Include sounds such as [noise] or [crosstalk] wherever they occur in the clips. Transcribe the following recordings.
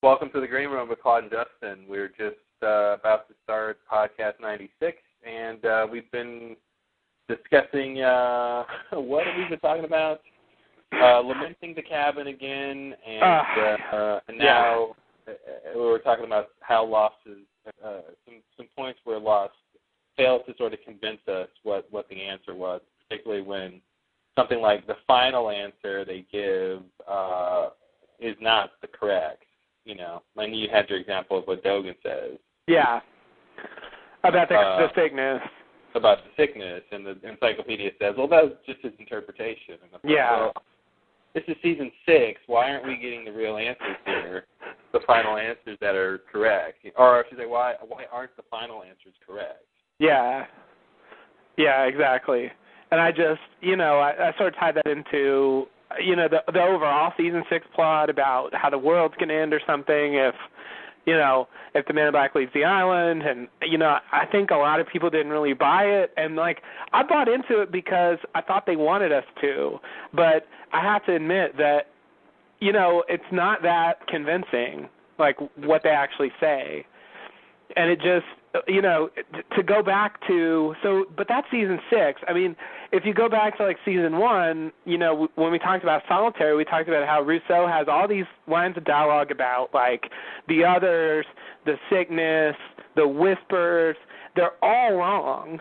Welcome to the Green Room with Claude and Justin. We're just uh, about to start podcast 96, and uh, we've been discussing uh, [laughs] what have we been talking about? Uh, lamenting the cabin again, and uh, uh, and now uh, we were talking about how losses, uh, some some points where Lost failed to sort of convince us what what the answer was, particularly when something like the final answer they give uh, is not the correct. You know, and you had your example of what Dogen says. Yeah. About the, Uh, the sickness. about the sickness, and the encyclopedia says, well, that was just his interpretation. And I'm Yeah. Well, this is season six. Why aren't we getting the real answers here? The final answers that are correct, or I should say, why why aren't the final answers correct? Yeah. Yeah, exactly. And I just, you know, I, I sort of tied that into, you know, the the overall season six plot about how the world's going to end or something if, you know, if the Man in Black leaves the island. And you know, I think a lot of people didn't really buy it. And like, I bought into it because I thought they wanted us to. But I have to admit that, you know, it's not that convincing, like what they actually say. And it just, you know, to go back to so, but that's season six. I mean, if you go back to like season one, you know, when we talked about solitary, we talked about how Rousseau has all these lines of dialogue about like the others, the sickness, the whispers. They're all wrong,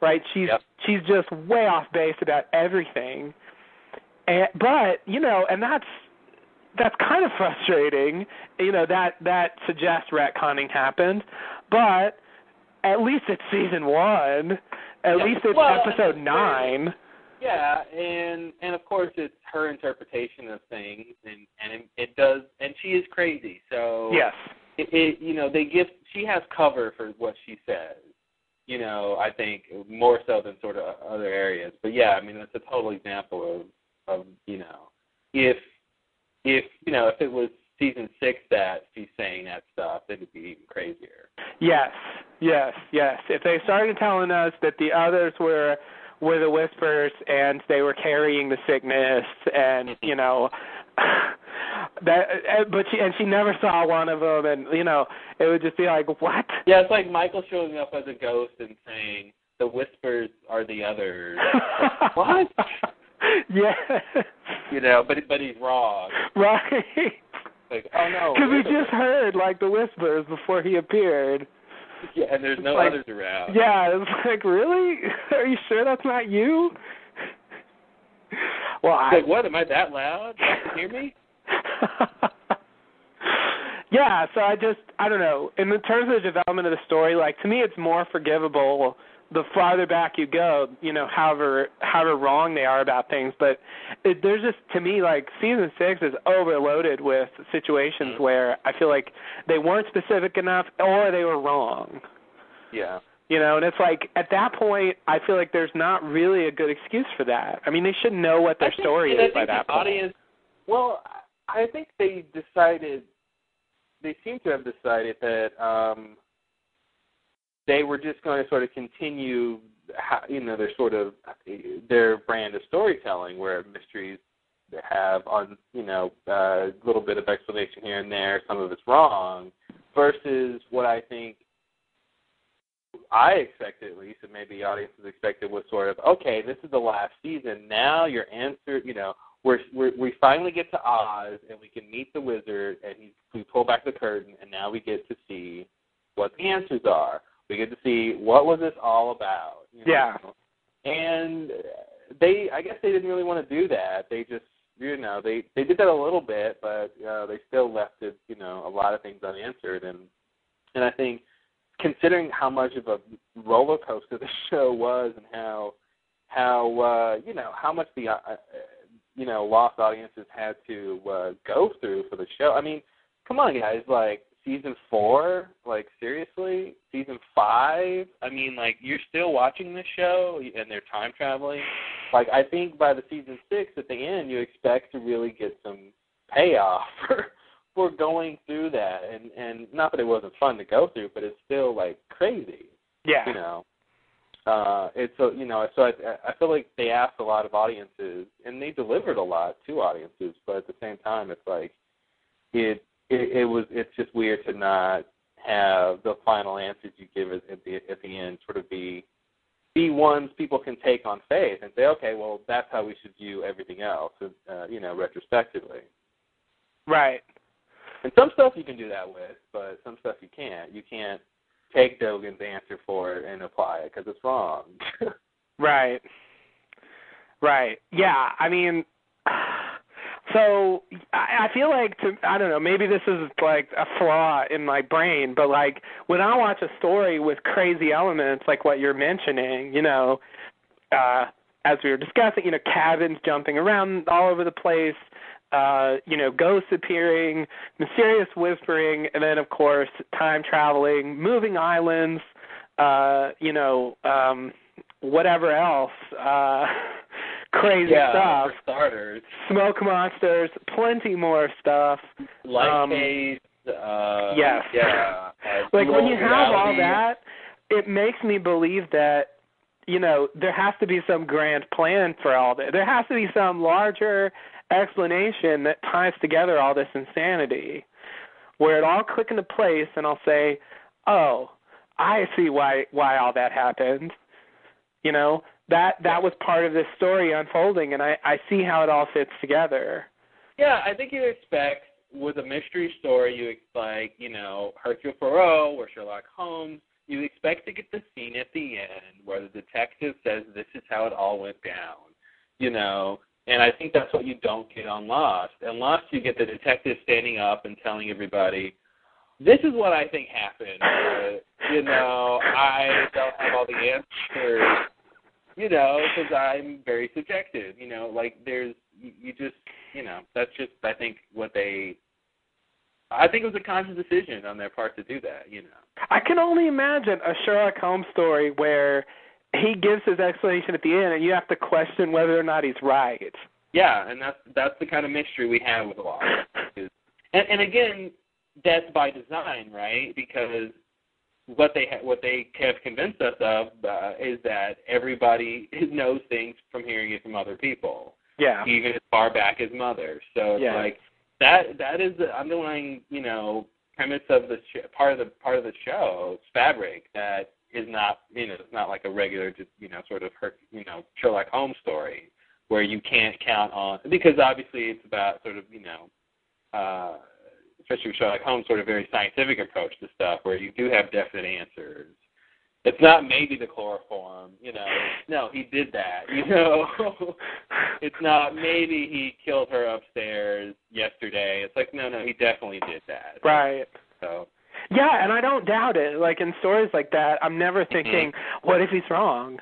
right? She's Yep. she's just way off base about everything. And but you know, and that's that's kind of frustrating. You know that that suggests retconning happened, but at least it's season one. At Yeah. least it's Well, episode nine. Yeah, and and of course it's her interpretation of things, and and it, it does, and she is crazy. So Yes. it, it you know they give she has cover for what she says. You know, I think more so than sort of other areas. But yeah, I mean it's a total example of of you know if if you know if it was season six that she's saying that stuff, it would be even crazier. Yes. Yes. Yes. If they started telling us that the others were were the whispers and they were carrying the sickness and you know [sighs] that uh, but she and she never saw one of them and you know it would just be like what Yeah, it's like Michael showing up as a ghost and saying the whispers are the others. [laughs] what? yeah You know, but but he's wrong. right Like, oh no, [laughs] because we just heard like the whispers before he appeared Yeah, and there's no like- others around. yeah it's [laughs] like really [laughs] are you sure that's not you well I like, what? Am I that loud? You can hear me? yeah, so I just I don't know. In the terms of the development of the story, like to me, it's more forgivable the farther back you go. You know, however however wrong they are about things, but it, there's just to me like season six is overloaded with situations Mhm. where I feel like they weren't specific enough or they were wrong. Yeah. You know, and it's like at that point, I feel like there's not really a good excuse for that. I mean, they should know what their think- story is by that point. audience. Well, I think they decided. They seem to have decided that um, they were just going to sort of continue, how, you know, their sort of their brand of storytelling, where mysteries have on, you know, uh, a little bit of explanation here and there. Some of it's wrong, versus what I think I expected at least, and maybe audiences expected was sort of okay. This is the last season. Now your answer, you know, we're, we're we finally get to Oz and we can meet the wizard, and he, we pull back the curtain, and now we get to see what the answers are. We get to see what was this all about. You know? Yeah. And they, I guess they didn't really want to do that. They just, you know, they they did that a little bit, but uh, they still left it, you know, a lot of things unanswered. And and I think considering how much of a roller coaster [laughs] the show was and how how uh you know how much the uh, uh, you know lost audiences had to uh go through for the show i mean come on guys like season 4 like seriously? Season 5 i mean like you're still watching this show and they're time traveling. Like i think by the season 6 at the end you expect to really get some payoff [laughs] for for going through that. And and not that it wasn't fun to go through but it's still like crazy. Yeah. you know? Uh it's a you know so i i feel like they asked a lot of audiences and they delivered a lot to audiences but at the same time it's like it it, it was it's just weird to not have the final answers you give at the at the end sort of be be ones people can take on faith and say, okay, well that's how we should view everything else, uh, you know, retrospectively. Right. And some stuff you can do that with, but some stuff you can't. You can't take Dogen's answer for it and apply it because it's wrong. [laughs] right. Right. Yeah. I mean, so I, I feel like to I don't know maybe this is like a flaw in my brain, but like when I watch a story with crazy elements like what you're mentioning, you know, uh, as we were discussing, you know, cabins jumping around all over the place, uh, you know, ghosts appearing, mysterious whispering, and then of course time traveling, moving islands, uh, you know, um, whatever else. Uh, [laughs] crazy yeah, stuff. For starters, smoke monsters, plenty more stuff. Light um, haze. Uh, yes. Yeah. [laughs] like when you have all that, it makes me believe that you know there has to be some grand plan for all that. There has to be some larger explanation that ties together all this insanity, where it all click into place, and I'll say, "Oh, I see why why all that happened." You know, that that was part of this story unfolding, and I I see how it all fits together. Yeah, I think you expect with a mystery story, you expect like you know Hercule Poirot or Sherlock Holmes. You expect to get the scene at the end where the detective says this is how it all went down. You know, and I think that's what you don't get on Lost. And Lost, you get the detective standing up and telling everybody, "This is what I think happened." But, you know, I don't have all the answers you know, because I'm very subjective. You know, like there's you, you just you know that's just I think what they. I think it was a conscious decision on their part to do that. You know. I can only imagine a Sherlock Holmes story where he gives his explanation at the end, and you have to question whether or not he's right. Yeah, and that's that's the kind of mystery we have with a lot. [laughs] and, and again, that's by design, right? Because what they ha- what they have convinced us of uh, is that everybody [laughs] knows things from hearing it from other people. Yeah. Even as far back as mother. So it's Yeah. like that that is the underlying you know premise of the sh- part of the part of the show fabric that is not you know it's not like a regular just you know sort of her you know Sherlock Holmes story where you can't count on because obviously it's about sort of you know uh especially with Sherlock Holmes sort of very scientific approach to stuff where you do have definite answers. It's not maybe the chloroform, you know. No, he did that, [laughs] you know. it's not maybe he killed her upstairs yesterday. It's like no, no, he definitely did that. Right. So Yeah, and I don't doubt it. Like in stories like that, I'm never mm-hmm. thinking, what if he's wrong?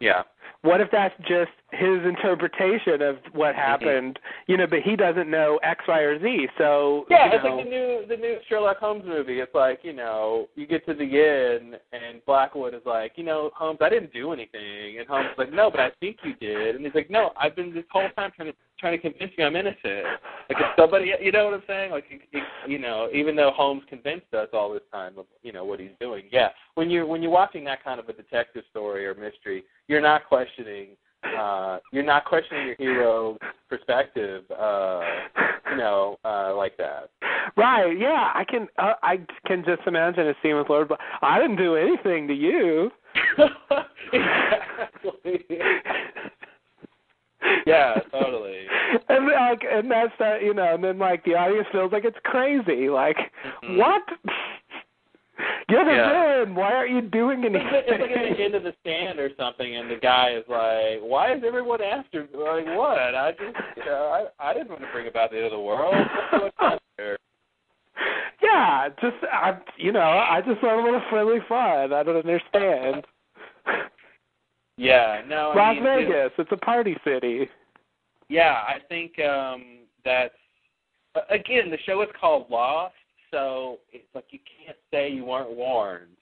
yeah, What if that's just his interpretation of what happened? You know, but he doesn't know X, Y, or Z. So yeah. It's know, like the new the new Sherlock Holmes movie. It's like you know you get to the end and Blackwood is like, you know, Holmes, I didn't do anything, and Holmes is like, no, but I think you did, and he's like, no, I've been this whole time trying to trying to convince you I'm innocent. Like if somebody, you know what I'm saying? Like you know, even though Holmes convinced us all this time of you know what he's doing. Yeah, when you're when you're watching that kind of a detective story or mystery, you're not questioning. Uh, you're not questioning your hero's perspective, uh, you know, uh, like that. Right. Yeah, I can. Uh, I can just imagine a scene with Lord. Bla- I didn't do anything to you. exactly. [laughs] yeah, totally. and like, and that's uh, you know, and then like the audience feels like it's crazy. Like, Mhm. what? You're the Yeah. villain. Why aren't you doing It's anything? like, it's like at the end of the stand or something, and the guy is like, "Why is everyone after? Me? Like what? I just, you know, I, I didn't want to bring about the end of the world. What's going on [laughs] here?" yeah, just I, you know, I just want a little friendly fun. I don't understand. Yeah, no, I Las mean, Vegas, it's a party city. Yeah, I think um that's again the show is called Lost, so it's like you can't say you weren't warned.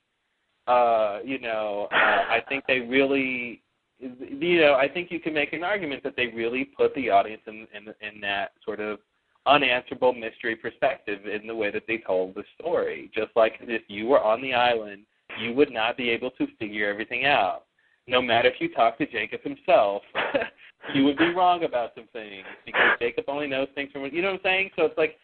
Uh, you know, uh, I think they really, you know, I think you can make an argument that they really put the audience in in, in that sort of unanswerable mystery perspective in the way that they told the story. Just like if you were on the island, you would not be able to figure everything out. No matter if you talk to Jacob himself, [laughs] you would be wrong about some things because Jacob only knows things from you know what I'm saying. So it's like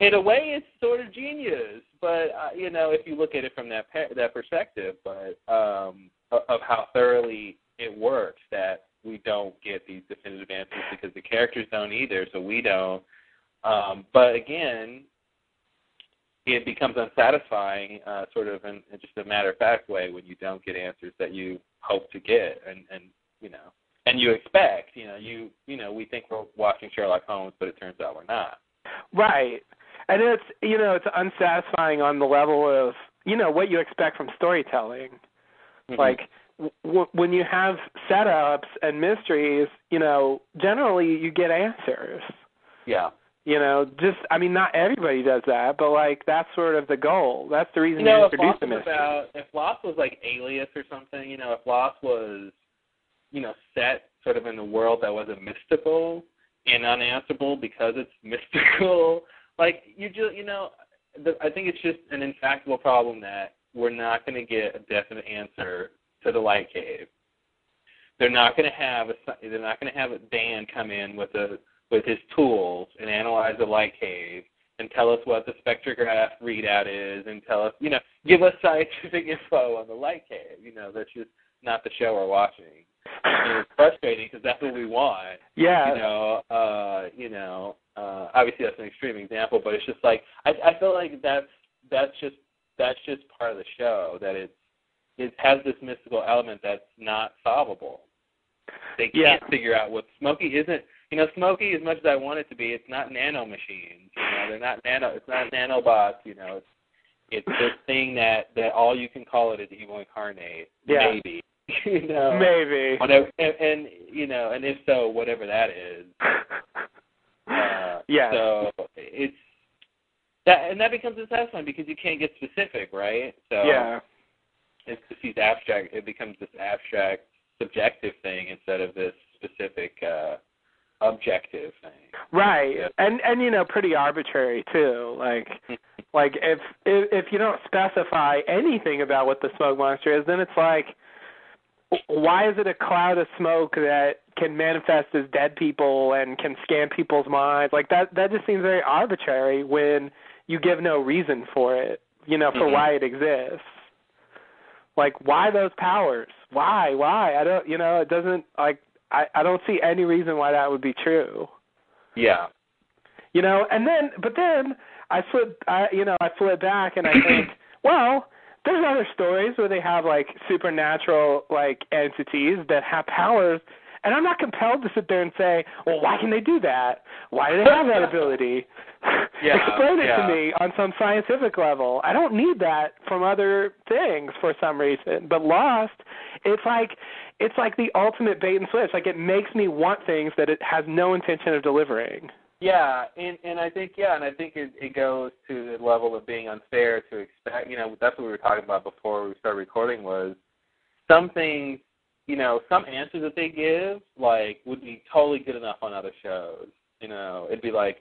in a way, it's sort of genius. But uh, you know, if you look at it from that pe- that perspective, but um, of, how thoroughly it works, that we don't get these definitive answers because the characters don't either, so we don't. Um, but again, it becomes unsatisfying, uh, sort of in, in just a matter of fact way, when you don't get answers that you hope to get, and and you know, and you expect, you know, you you know, we think we're watching Sherlock Holmes, but it turns out we're not. Right, and it's you know it's unsatisfying on the level of you know what you expect from storytelling, Mm-hmm. like. W- when you have setups and mysteries, you know, generally you get answers. yeah. You know, just I mean, not everybody does that, but like that's sort of the goal. That's the reason You know, if introduce the was mystery. about if Lost was like Alias or something, you know, if Lost was, you know, set sort of in a world that wasn't mystical and unanswerable because it's [laughs] mystical, like you just, you know, the, I think it's just an intractable problem that we're not going to get a definite answer to the light cave. They're not going to have a, they're not going to have a Dan come in with a with his tools and analyze the light cave and tell us what the spectrograph readout is and tell us, you know, give us scientific [laughs] info on the light cave. You know, that's just not the show we're watching. And it's frustrating because that's what we want. Yeah. You know, uh, you know, uh, obviously that's an extreme example, but it's just like I, I feel like that's that's just that's just part of the show that it's it has this mystical element that's not solvable. They can't Yeah. figure out what Smokey isn't. You know, Smokey, as much as I want it to be, it's not nano machines. You know, they're not nano. It's not nanobots. You know, it's it's this thing that that all you can call it is evil incarnate. Yeah. Maybe. [laughs] you know. Maybe. Whatever, and, and you know, and if so, whatever that is. [laughs] Uh, yeah. So it's that, and that becomes unsatisfying because you can't get specific, right? So yeah. it's just these abstract. It becomes this abstract, subjective thing instead of this specific, uh objective thing. Right. Yeah. And and you know, pretty arbitrary too. Like [laughs] like if if if you don't specify anything about what the smoke monster is, then it's like why is it a cloud of smoke that can manifest as dead people and can scan people's minds? Like that that just seems very arbitrary when you give no reason for it, you know, for Mhm. why it exists. Like why those powers? Why? Why? I don't you know, it doesn't like I, I don't see any reason why that would be true. Yeah. You know, and then but then I flip I you know, I flip back and I think, [clears throat] well, there's other stories where they have like supernatural like entities that have powers and I'm not compelled to sit there and say, Well, why can they do that? Why do they have that ability? [laughs] Yeah, Explain it yeah. to me on some scientific level. I don't need that from other things for some reason. But Lost, it's like it's like the ultimate bait and switch. Like it makes me want things that it has no intention of delivering. Yeah, and and I think yeah, and I think it it goes to the level of being unfair to expect. You know, that's what we were talking about before we started recording was some things. You know, some answers that they give like would be totally good enough on other shows. You know, it'd be like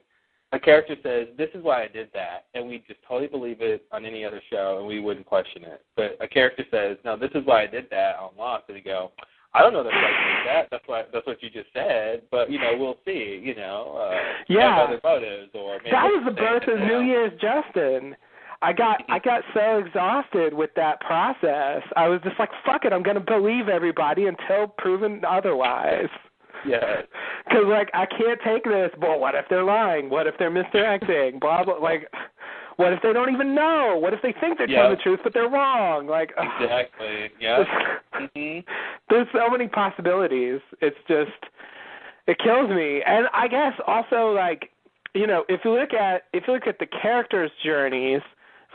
a character says, "This is why I did that," and we just totally believe it on any other show, and we wouldn't question it. But a character says, "No, this is why I did that on Lost," and we go, "I don't know you did that. That's why that's what you just said." But you know, we'll see. You know, uh, Yeah. other motives, or maybe that was the birth of New. Year's Justin. I got I got so exhausted with that process. I was just like, fuck it, I'm going to believe everybody until proven otherwise. Yeah. [laughs] Because like I can't take this. Well, what if they're lying? What if they're misdirecting? blah blah. Like, what if they don't even know? What if they think they're Yeah. telling the truth but they're wrong? Like. [laughs] Exactly. Yeah. hmm [laughs] there's so many possibilities. It's just it kills me. And I guess also like you know, if you look at if you look at the characters' journeys,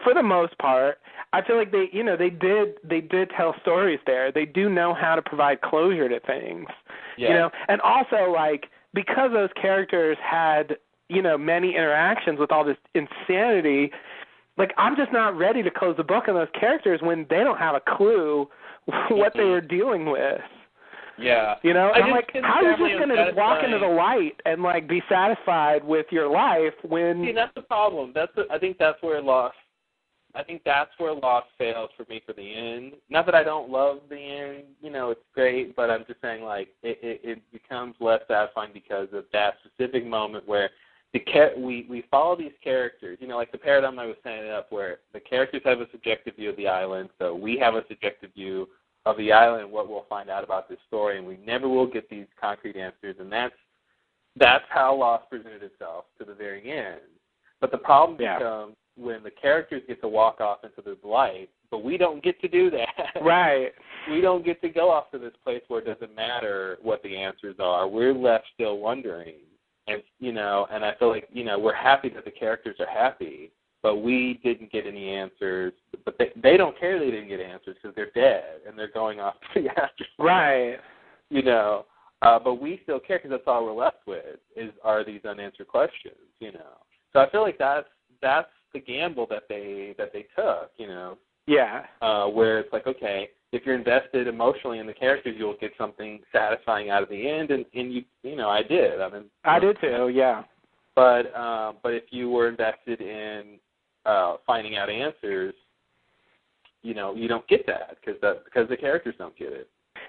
for the most part, I feel like they you know, they did they did tell stories there. They do know how to provide closure to things. Yeah. You know, and also like because those characters had, you know, many interactions with all this insanity, like I'm just not ready to close the book on those characters when they don't have a clue [laughs] what they mm-hmm. were dealing with. Yeah. You know, and I'm like, how are you just going to walk into the light and like be satisfied with your life when? See, that's the problem. That's the, I think that's where Lost. I think that's where Lost fails for me for the end. Not that I don't love the end. You know, it's great, but I'm just saying like it it, it becomes less satisfying because of that specific moment where the char- we we follow these characters. You know, like the paradigm I was setting up, where the characters have a subjective view of the island, so we have a subjective view of the island what we'll find out about this story, and we never will get these concrete answers, and that's that's how Lost presented itself to the very end. But the problem Yeah. becomes when the characters get to walk off into the light, but we don't get to do that. [laughs] Right. we don't get to go off to this place where it doesn't matter what the answers are. We're left still wondering. And you know, and I feel like, you know, we're happy that the characters are happy, but we didn't get any answers. But they they don't care they didn't get answers because they're dead and they're going off [laughs] to the afterlife. Right. You know, uh, but we still care because that's all we're left with is are these unanswered questions. You know, so I feel like that's that's the gamble that they that they took. You know, Yeah. uh, where it's like, okay, if you're invested emotionally in the characters, you'll get something satisfying out of the end, and, and you, you know, I did. I mean, I did too. Yeah. But uh, but if you were invested in uh, finding out answers, you know, you don't get that because that because the characters don't get it.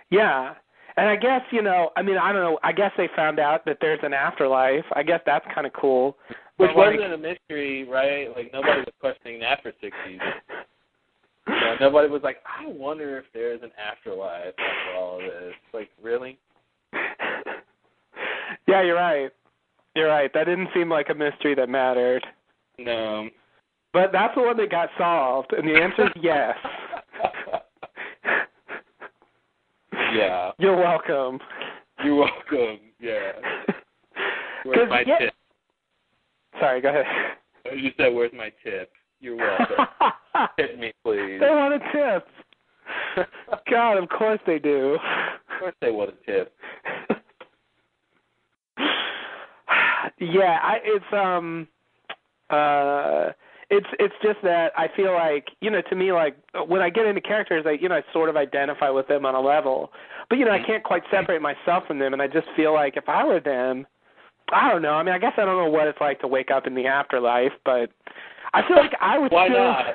Yeah. And I guess, you know, I mean, I don't know. I guess they found out that there's an afterlife. I guess that's kind of cool. Which But, wasn't a mystery, right? Like nobody was questioning that for six seasons. You know, nobody was like, I wonder if there's an afterlife after all of this. Like, really? yeah, you're right. You're right. That didn't seem like a mystery that mattered. No. But that's the one that got solved, and the answer is yes. yeah. You're welcome. You're welcome. Yeah. Where's my yeah- tip? Sorry, go ahead. Oh, you said, "Where's my tip?" You're welcome. [laughs] [laughs] tip me, please. they want a tip. [laughs] God, of course they do. Of course they want a tip. [sighs] yeah, I it's um uh it's it's just that I feel like you know to me like when I get into characters I you know I sort of identify with them on a level, but you know I can't quite separate myself from them, and I just feel like if I were them, I don't know. I mean I guess I don't know what it's like to wake up in the afterlife, but I feel like I would Why still. not?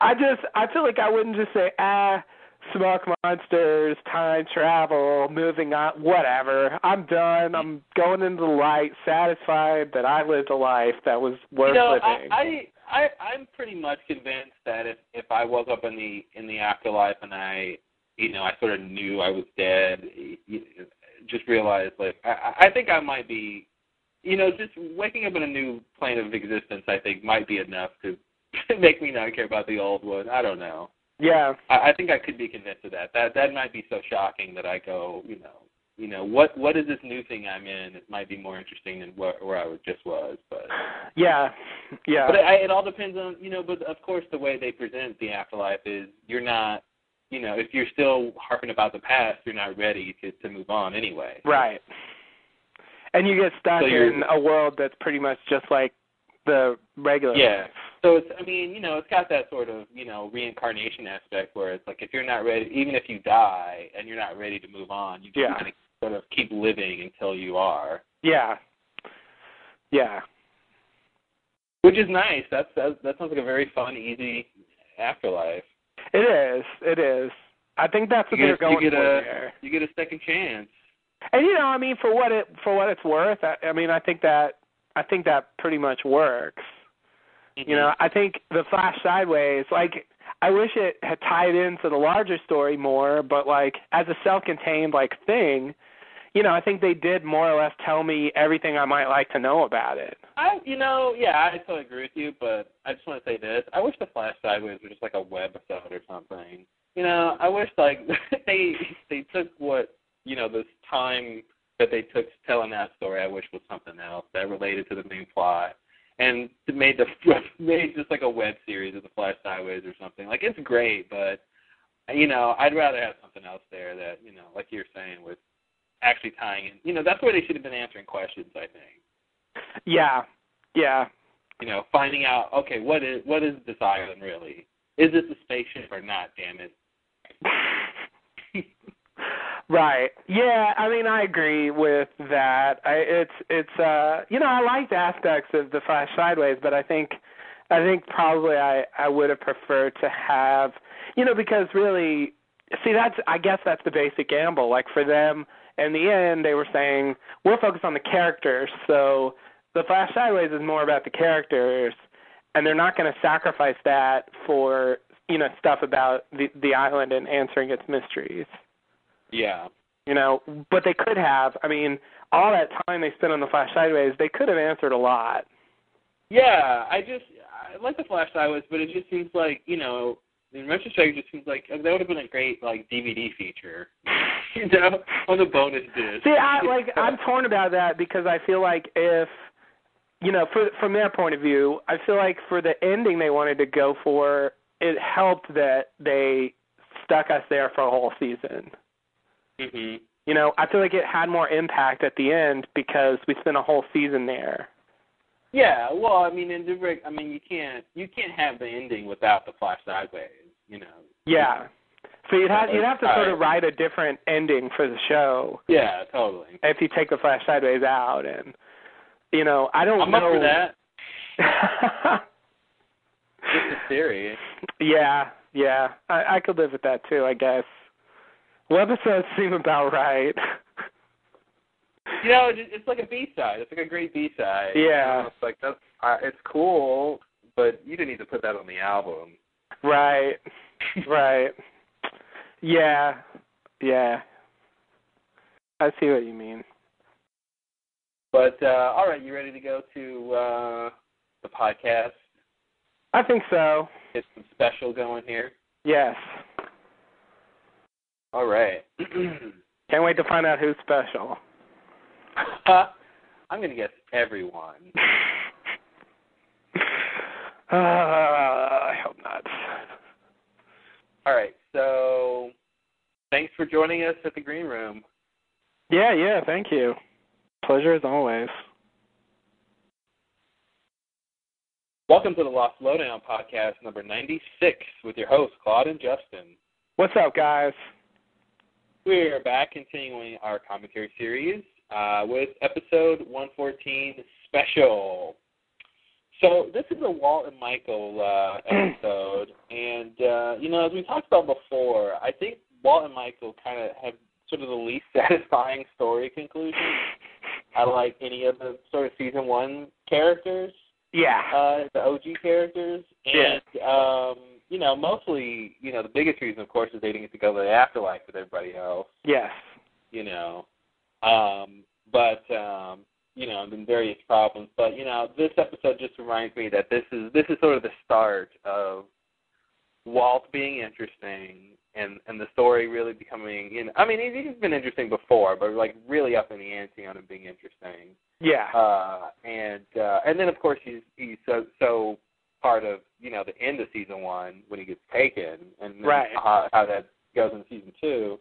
I just I feel like I wouldn't just say ah smoke monsters, time travel, moving on, whatever. I'm done. I'm going into the light, satisfied that I lived a life that was worth you know, living. I, I I I'm pretty much convinced that if if I woke up in the in the afterlife and I you know I sort of knew I was dead, just realized like I I think I might be you know just waking up in a new plane of existence I think might be enough to [laughs] make me not care about the old one. I don't know. yeah. I, I think I could be convinced of that. That that might be so shocking that I go, you know, you know, what what is this new thing I'm in? It might be more interesting than what where I was- just was, but Yeah. Yeah. but I, it all depends on you know. But of course, the way they present the afterlife is you're not, you know, if you're still harping about the past, you're not ready to to move on anyway. right. And you get stuck So in a world that's pretty much just like the regular Yeah. life. So it's, I mean, you know, it's got that sort of, you know, reincarnation aspect where it's like if you're not ready, even if you die and you're not ready to move on, you just Yeah. kind of sort of keep living until you are. Yeah. Yeah. Which is nice. That's that, that sounds like a very fun, easy afterlife. It is. It is. I think that's what You they're get- you going get for a- there. You get a second chance. And you know, I mean, for what it for what it's worth, I, I mean, I think that I think that pretty much works. You mm-hmm. know, I think the Flash Sideways, like, I wish it had tied into the larger story more, but like as a self-contained like thing, you know, I think they did more or less tell me everything I might like to know about it. I, you know, yeah, I totally agree with you, but I just want to say this: I wish the Flash Sideways were just like a webisode or something. You know, I wish like [laughs] they they took what you know this time that they took telling that story. I wish was something else that related to the main plot, and made the [laughs] made just like a web series of the Flash Sideways or something. Like it's great, but you know, I'd rather have something else there that you know, like you're saying, with actually tying in. You know, that's where they should have been answering questions. I think Yeah. Yeah. you know, finding out okay, what is what is this island really? Is this a spaceship or not? Damn it! [laughs] Right. Yeah, I mean I agree with that. I it's it's uh you know, I liked aspects of the Flash Sideways, but I think I think probably I I would have preferred to have you know, because really see that's I guess that's the basic gamble. Like for them In the end, they were saying we're focused on the characters, so the Flash Sideways is more about the characters, and they're not going to sacrifice that for you know stuff about the the island and answering its mysteries. Yeah. You know, but they could have. I mean, all that time they spent on the Flash Sideways, they could have answered a lot. Yeah, I just I like the Flash Sideways, but it just seems like you know, in retrospect, it just seems like uh, that would have been a great like DVD feature, [laughs] you know, on the bonus disc. See, I [laughs] like I'm torn about that because I feel like if you know, for, from their point of view, I feel like for the ending they wanted to go for, it helped that they stuck us there for a whole season. Mhm. You know, I feel like it had more impact at the end because we spent a whole season there. Yeah, well, I mean, in the I mean, you can't you can't have the ending without the Flash Sideways, you know. Yeah. So you'd have you'd have to sort of write a different ending for the show Yeah, totally. if you take the Flash Sideways out, and you know, I don't I'm know. up for that. [laughs] Just a theory. yeah, yeah, I, I could live with that too, I guess. Well, episodes seem about right. You know, it's like a B side. It's like a great B side. Yeah. it's like that's uh, it's cool, but you didn't need to put that on the album. right, right. Yeah, yeah. I see what you mean. But uh all right, you ready to go to uh the podcast? I think so. Get some special going here. Yes. All right. [clears throat] Can't wait to find out who's special. I'm gonna guess everyone. [laughs] Uh, I hope not. All right, so thanks for joining us at the green room. Yeah, yeah, thank you. Pleasure as always. Welcome to the Lost Lowdown podcast number 96 with your hosts, Claude and Justin. What's up, guys? We're back continuing our commentary series uh, with episode 114 special. So this is a Walt and Michael uh, [clears throat] episode, and uh, you know, as we talked about before, I think Walt and Michael kind of have sort of the least [laughs] satisfying story conclusion out of like any of the sort of season one characters Yeah. uh, the OG characters, Yeah. and um, you know, mostly, you know, the biggest reason, of course, is they didn't get to go to the afterlife with everybody else. yes. You know, um, but um, you know, and then various problems. But you know, this episode just reminds me that this is this is sort of the start of Walt being interesting. And and the story really becoming, you know, I mean, he's he's been interesting before, but like really up in the ante on him being interesting Yeah. uh, and uh, and then of course he's he's so so part of you know the end of season one when he gets taken, and then Right. how, how that goes in season two.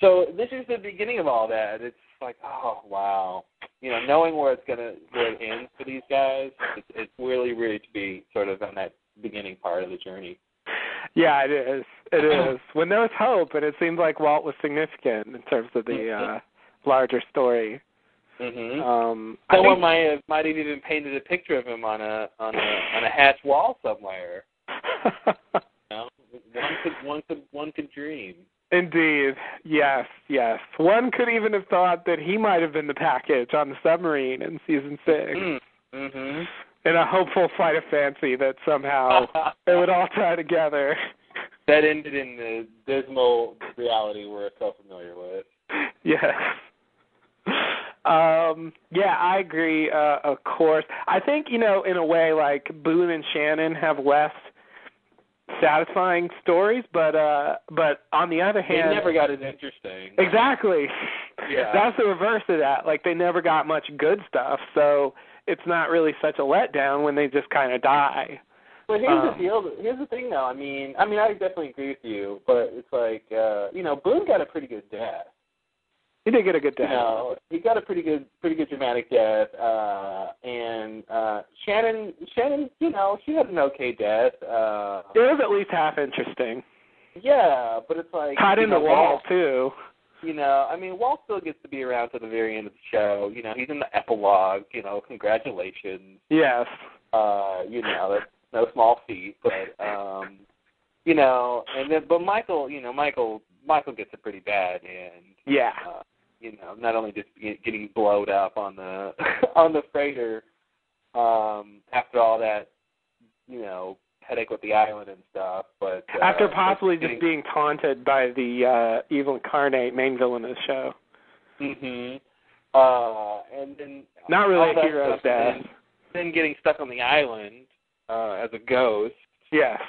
So this is the beginning of all that. It's like oh wow, you know, knowing where it's gonna where it ends for these guys, it's, it's really really to be sort of on that beginning part of the journey. Yeah, it is. It [clears throat] is. When there was hope, and it seemed like Walt was significant in terms of the [laughs] uh, larger story. Mm-hmm. Um, I Someone think- might have might have even painted a picture of him on a on a on a hatch wall somewhere. [laughs] You know, one could one could one could dream. Indeed. Yes, yes. One could even have thought that he might have been the package on the submarine in season six. Mm-hmm. In a hopeful flight of fancy that somehow [laughs] it would all tie together. that ended in the dismal reality we're so familiar with. [laughs] yes. Um, yeah, I agree, uh, of course. I think, you know, in a way like Boone and Shannon have less satisfying stories, but uh but on the other hand, They never got as interesting. Exactly. Yeah. [laughs] That's the reverse of that. Like they never got much good stuff, so it's not really such a letdown when they just kind of die. But here's Um, the deal. Here's the thing, though. I mean, I mean, I definitely agree with you, but it's like, uh, you know, Boone got a pretty good death. He did get a good You death. know, he got a pretty good, pretty good dramatic death. Uh, and uh, Shannon, Shannon, you know, she had an okay death. Uh, It was at least half interesting. yeah, but it's like Tied in the wall too. You know, I mean, Walt still gets to be around to the very end of the show. You know, he's in the epilogue. You know, congratulations. Yes. Uh, you know, that's no small feat. But um, you know, and then but Michael, you know, Michael, Michael gets a pretty bad end. Yeah. Uh, you know, not only just getting blowed up on the [laughs] on the freighter um after all that, you know, headache with the island and stuff, but uh, after possibly getting, just being taunted by the uh evil incarnate main villain of the show. Mhm. Uh and then Not really a hero's death. Then, then getting stuck on the island uh as a ghost Yes.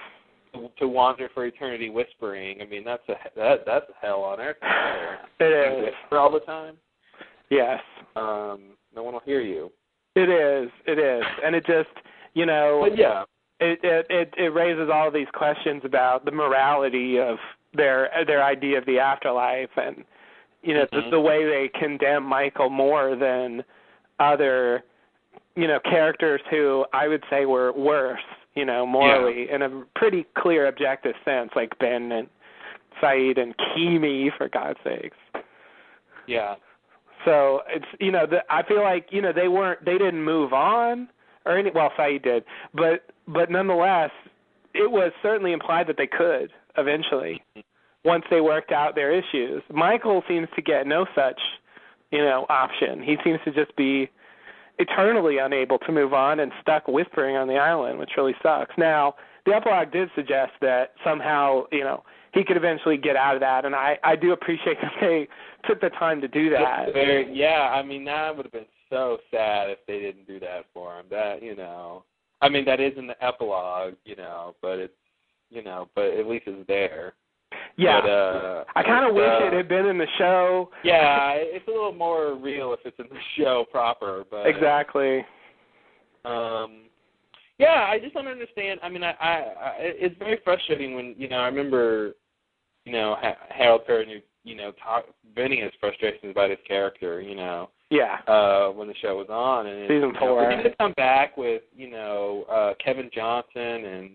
To, wander for eternity whispering. I mean, that's a that that's a hell on earth. [sighs] It is Whisper all the time. Yes. Um, no one will hear you. It is. It is. And it just you know But yeah, it it it, it raises all these questions about the morality of their their idea of the afterlife and you know Mhm. the, the way they condemn Michael more than other you know characters who I would say were worse you know morally in a pretty clear objective sense like Ben and Sayid and Keamy for God's sakes. yeah, So it's you know the, I feel like you know they weren't they didn't move on or any well Sayid did but but nonetheless it was certainly implied that they could eventually mm-hmm. once they worked out their issues. Michael seems to get no such you know option. He seems to just be eternally unable to move on and stuck whispering on the island, which really sucks. Now the epilogue did suggest that somehow you know he could eventually get out of that, and I I do appreciate [laughs] that they took the time to do that. Very, yeah. I mean, that would have been so sad if they didn't do that for him. That you know, I mean, that is in the epilogue, you know, but it's you know, but at least it's there. Yeah. But, uh, I kind of wish uh, it had been in the show. Yeah, it's a little more real if it's in the show proper, but Exactly. Um, yeah, I just don't understand. I mean, I, I, I it's very frustrating when you know I remember, you know, ha- Harold Perrineau, you know, talk, venting his frustrations about his character, you know, Yeah. uh, when the show was on, and Season you know, four. for him to come back with you know uh, Kevin Johnson and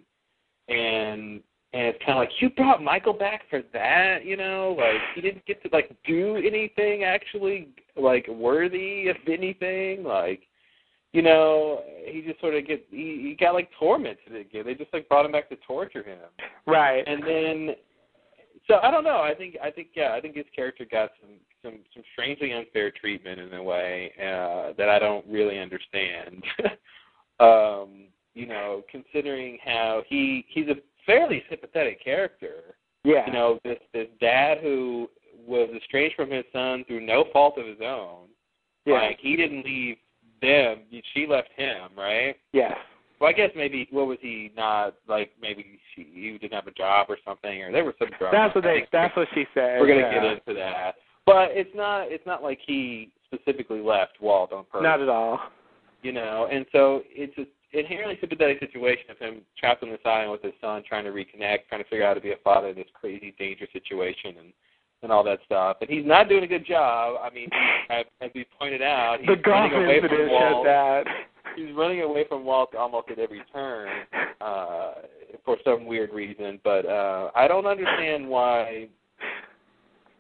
and and it's kind of like you brought Michael back for that, you know, like he didn't get to like do anything actually like worthy of anything, like you know, he just sort of get he, he got like tormented again. They just like brought him back to torture him, Right. and then so I don't know. I think I think yeah, I think his character got some some some strangely unfair treatment in a way uh, that I don't really understand. [laughs] um, you know, considering how he he's a fairly sympathetic character. yeah. You know, this this dad who was estranged from his son through no fault of his own. yeah. Like he didn't leave them; she left him, right? Yeah. Well, I guess maybe what was he not like? Maybe she he didn't have a job or something, or there was some drama. That's what they. [laughs] That's what she said. We're gonna yeah. get into that, but it's not. It's not like he specifically left Walt on purpose. Not at all. you know, and so it's an inherently sympathetic situation of him trapped on this island with his son, trying to reconnect, trying to figure out how to be a father in this crazy, dangerous situation, and and all that stuff. And he's not doing a good job. I mean, [laughs] as, as we pointed out, he's the running away from Walt. that. He's running away from Walt almost at every turn uh, for some weird reason. But uh, I don't understand why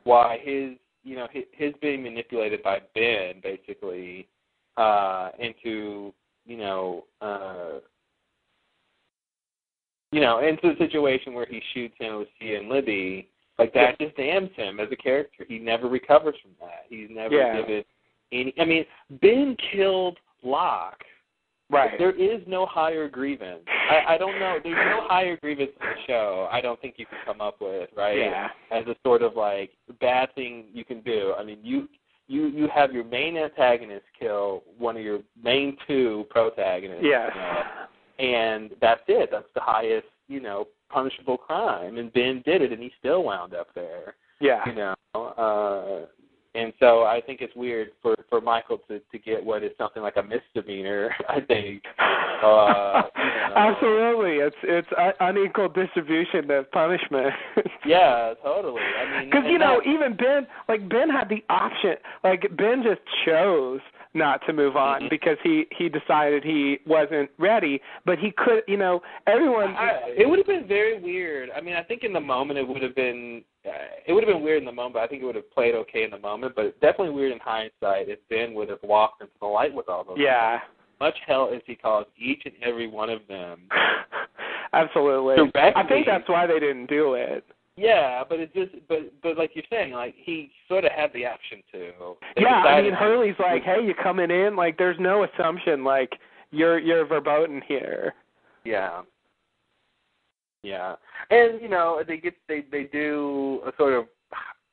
why his you know his, his being manipulated by Ben basically uh, into you know uh, you know into a situation where he shoots him with Sia and Libby. Like that just damns him as a character. He never recovers from that. He's never Yeah. given any. I mean, Ben killed Locke. Right. There is no higher grievance. I, I don't know. There's no higher grievance in the show. I don't think you can come up with right Yeah. as a sort of like bad thing you can do. I mean, you you you have your main antagonist kill one of your main two protagonists. Yes. you know, and that's it. That's the highest you know punishable crime. And Ben did it, and he still wound up there Yeah. you know. Uh, and so I think it's weird for for Michael to to get what is something like a misdemeanor. [laughs] I think. Uh, you know. Absolutely. It's it's un- unequal distribution of punishment. [laughs] Yeah, totally. I mean, Because you know, even Ben, like Ben had the option. Like Ben just chose not to move on Mhm. because he he decided he wasn't ready. But he could, you know, everyone. I, it would have been very weird. I mean, I think in the moment it would have been uh, it would have been weird in the moment. But I think it would have played okay in the moment. But it's definitely weird in hindsight if Ben would have walked into the light with all those. yeah. Much hell as he caused each and every one of them. [laughs] Absolutely. Directly. I think that's why they didn't do it. Yeah, but it just but but like you're saying, like he sort of had the option to. They yeah, I mean Hurley's like, [laughs] hey, you coming in? Like, there's no assumption like you're you're verboten here. Yeah. Yeah, and you know they get they they do a sort of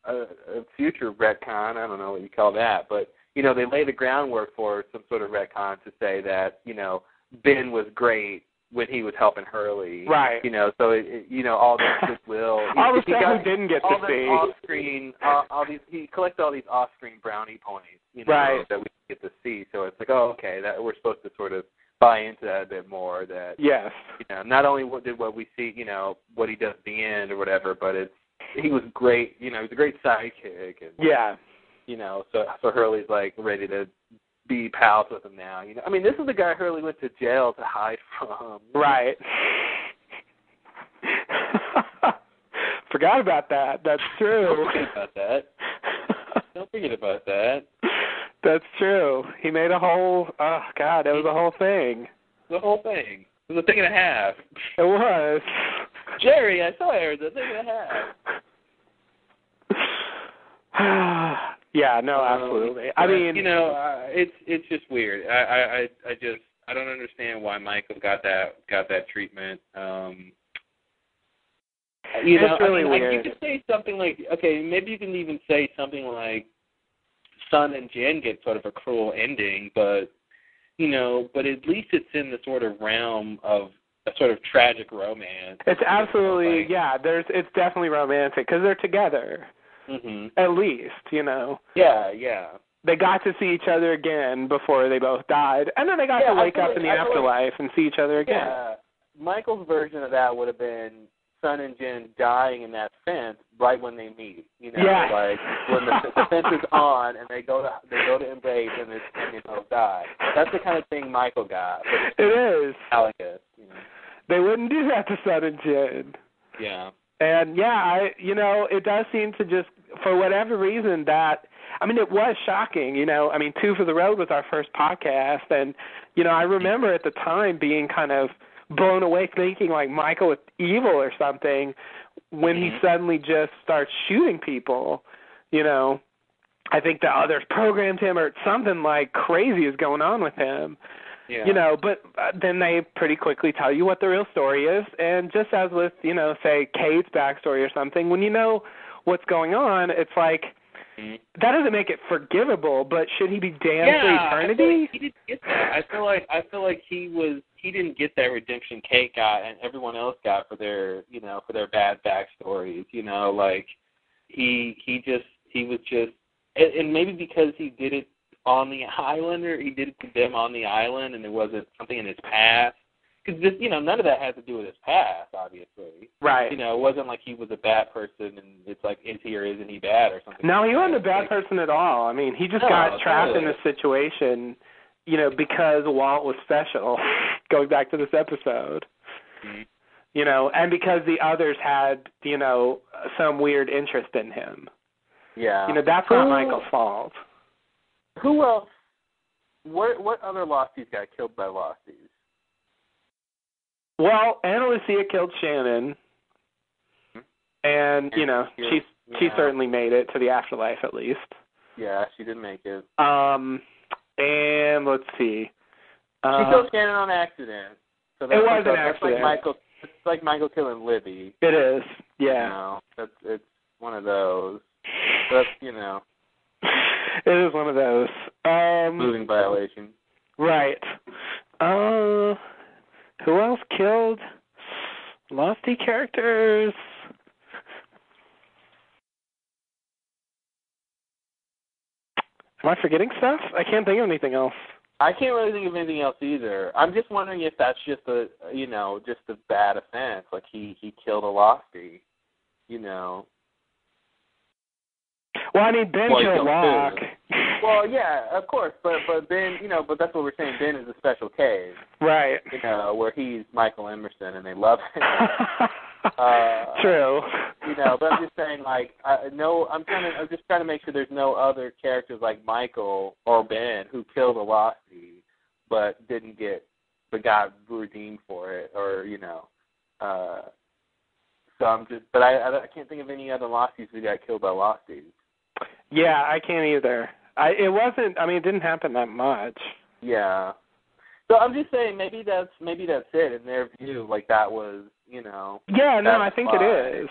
a, a future retcon. I don't know what you call that, but you know they lay the groundwork for some sort of retcon to say that you know Ben was great when he was helping Hurley. Right. You know, so it, it, you know all this goodwill. [laughs] All the he stuff got, we didn't get to see. off-screen, all, all these he collects all these off-screen brownie points. You know, Right. that we get to see. So it's like, oh, okay, that we're supposed to sort of buy into that a bit more. That Yes. you know, not only what did what we see, you know, what he does at the end or whatever, but it's he was great. You know, he was a great sidekick, and Yeah. you know, so so Hurley's like ready to be pals with him now. You know, I mean, this is the guy Hurley went to jail to hide from. Right. [laughs] Forgot about that. That's true. Don't forget about that. Don't forget about that. That's true. He made a whole. Oh God, that was a whole thing. The whole thing. It was a thing and a half. It was. Jerry, I saw it. Was a thing and a half. [sighs] [sighs] [sighs] yeah. No. Um, Absolutely. I mean, you know, uh, it's it's just weird. I, I I just I don't understand why Michael got that got that treatment. Um you know, really I mean, like, you could say something like, okay, maybe you can even say something like, Sun and Jin get sort of a cruel ending, but you know, but at least it's in the sort of realm of a sort of tragic romance. it's absolutely Like, yeah. There's it's definitely romantic because they're together hmm at least. You know. Yeah, yeah. They got to see each other again before they both died, and then they got Yeah, to wake up like- in the I feel like- afterlife and see each other again. Yeah. Michael's version of that would have been Sun and Jin dying in that fence right when they meet. You know, Yeah. like when the, the fence is on and they go to they go to embrace and, it's, and they both die. That's the kind of thing Michael got. It is. you know. They wouldn't do that to Sun and Jin. Yeah. And yeah, I you know, it does seem to just for whatever reason that I mean it was shocking, you know. I mean, Two for the Road was our first podcast and you know, I remember at the time being kind of blown away thinking like Michael is evil or something when he Mhm. suddenly just starts shooting people, you know. I think the others programmed him or something like crazy is going on with him Yeah. you know but uh, then they pretty quickly tell you what the real story is and just as with you know say kate's backstory or something when you know what's going on it's like Mhm. that doesn't make it forgivable but should he be damned yeah, for I feel like he didn't get that. I feel like I feel like he was he didn't get that redemption Kate got and everyone else got for their you know for their bad backstories. You know, like he he just he was just and, and maybe because he did it on the island or he did it to them on the island and there wasn't something in his past. Because this, you know, none of that has to do with his past, obviously. right You know, it wasn't like he was a bad person and it's like, is he or isn't he bad or something. no like he wasn't a bad Like, person at all i mean he just No, got trapped in totally. this situation you know because walt was special [laughs] going back to this episode Mhm. you know and because the others had you know some weird interest in him Yeah. you know that's not michael's fault Who else? What what other Losties got killed by Losties? Well, Ana Lucia killed Shannon, and you know Yeah, she certainly made it to the afterlife at least. Yeah, she didn't make it. Um, and let's see. She Uh, killed Shannon on accident. So that's It was like, an accident. like Michael. It's like Michael killing Libby. it is, You yeah. know, that's it's one of those. That's you know, [laughs] [laughs] it is one of those. Um, moving violation. right. Uh, who else killed Losty characters? Am I forgetting stuff? I can't think of anything else. I can't really think of anything else either. I'm just wondering if that's just a you know just a bad offense. Like he he killed a Losty. You know. Well, I mean, Ben Well, he killed killed Locke. Well, yeah, of course, but but Ben, you know, but that's what we're saying. Ben is a special case, right. you know, where he's Michael Emerson and they love him. [laughs] Uh, True. you know, but I'm just saying, like, I, no, I'm trying to, I'm just trying to make sure there's no other characters like Michael or Ben who killed a Losty, but didn't get, but got redeemed for it, or you know, uh, So I'm just, but I I can't think of any other Losties who got killed by Losties. Yeah, I can't either. I it wasn't. I mean, it didn't happen that much. Yeah. So I'm just saying maybe that's maybe that's it in their view. Like that was you know. Yeah, no, I think fine. it is.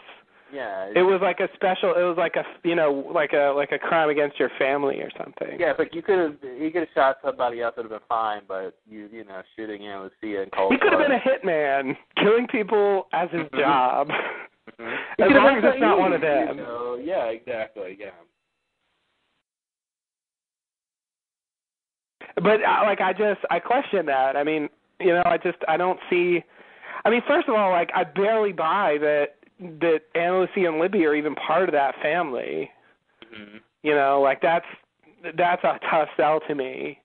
Yeah. It was like a special. It was like a you know like a like a crime against your family or something. Yeah, but you could have you could have shot somebody else would have been fine, but you you know shooting Ana Lucia in cold He could have been a hitman, killing people as his Mhm. job. Mhm. As long as it's not one of you them. know. Yeah, exactly. Yeah. But uh, like I just I question that. I mean, you know, I just I don't see. I mean, first of all, like I barely buy that that Ana and Libby are even part of that family. hmm You know, like that's that's a tough sell to me.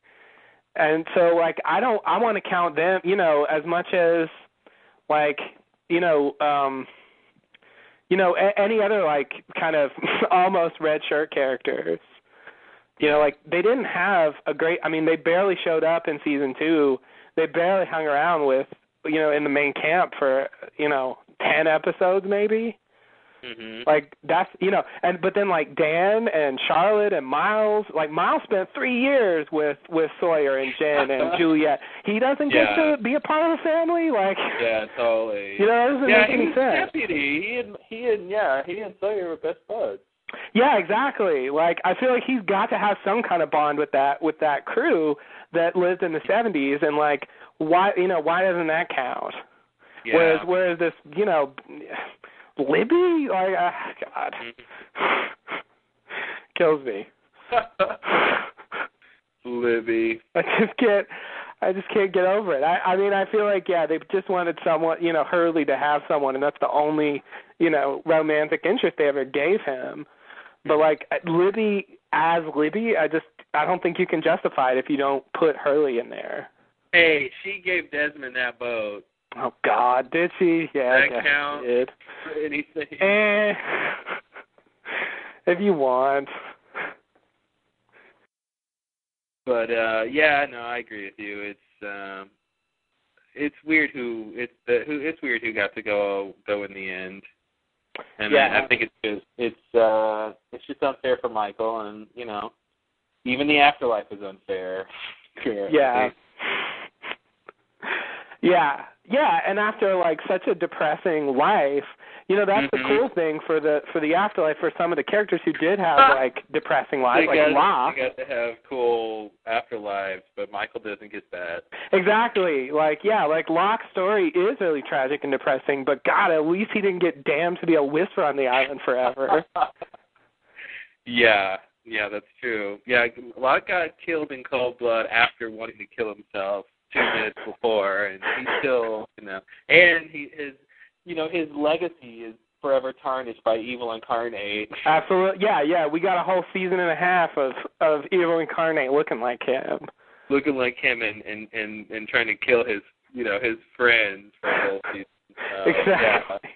And so like I don't I want to count them, you know, as much as like, you know, um you know, a- any other like kind of [laughs] almost red shirt characters. You know, like they didn't have a great I mean, they barely showed up in season 2. They barely hung around with, you know, in the main camp for, you know, 10 episodes maybe hmm like that's you know and but then like dan and charlotte and miles like miles spent three years with with sawyer and jin and [laughs] juliet he doesn't get to be a part of the family like Yeah, totally. [laughs] you know that doesn't yeah, make any he's sense deputy. He and he and yeah, he and Sawyer were best buds. Yeah exactly like i feel like he's got to have some kind of bond with that with that crew that lived in the seventies and like why you know why doesn't that count Yeah. whereas whereas this you know libby like uh, god [laughs] kills me [laughs] Libby. I just can't. I just can't get over it. I, I mean, I feel like yeah, they just wanted someone, you know, Hurley to have someone, and that's the only, you know, romantic interest they ever gave him. But like Libby as Libby, I just I don't think you can justify it if you don't put Hurley in there. Hey, she gave Desmond that boat. Oh God, did she? Yeah, That I count? did. He [laughs] Eh, if you want. but uh yeah, no, I agree with you. It's um it's weird who it's the who it's weird who got to go go in the end. And I, Yeah. I think it's just it's uh it's just unfair for Michael and you know even the afterlife is unfair. [laughs] Yeah. Yeah, yeah, and after like such a depressing life, you know that's the Mhm. cool thing for the for the afterlife for some of the characters who did have like depressing They lives, like got, Locke. they got to have cool afterlives, but Michael doesn't get that. Exactly, like yeah, like Locke's story is really tragic and depressing, but God, at least he didn't get damned to be a whisper on the island forever. [laughs] [laughs] yeah, yeah, that's true. Yeah, Locke got killed in cold blood after wanting to kill himself two minutes before, and he's still, you know, and he his, you know, his legacy is forever tarnished by evil incarnate. Absolutely, yeah, yeah. We got a whole season and a half of of evil incarnate looking like him. looking like him and and and and trying to kill his, you know, his friends for the whole season. Uh, exactly.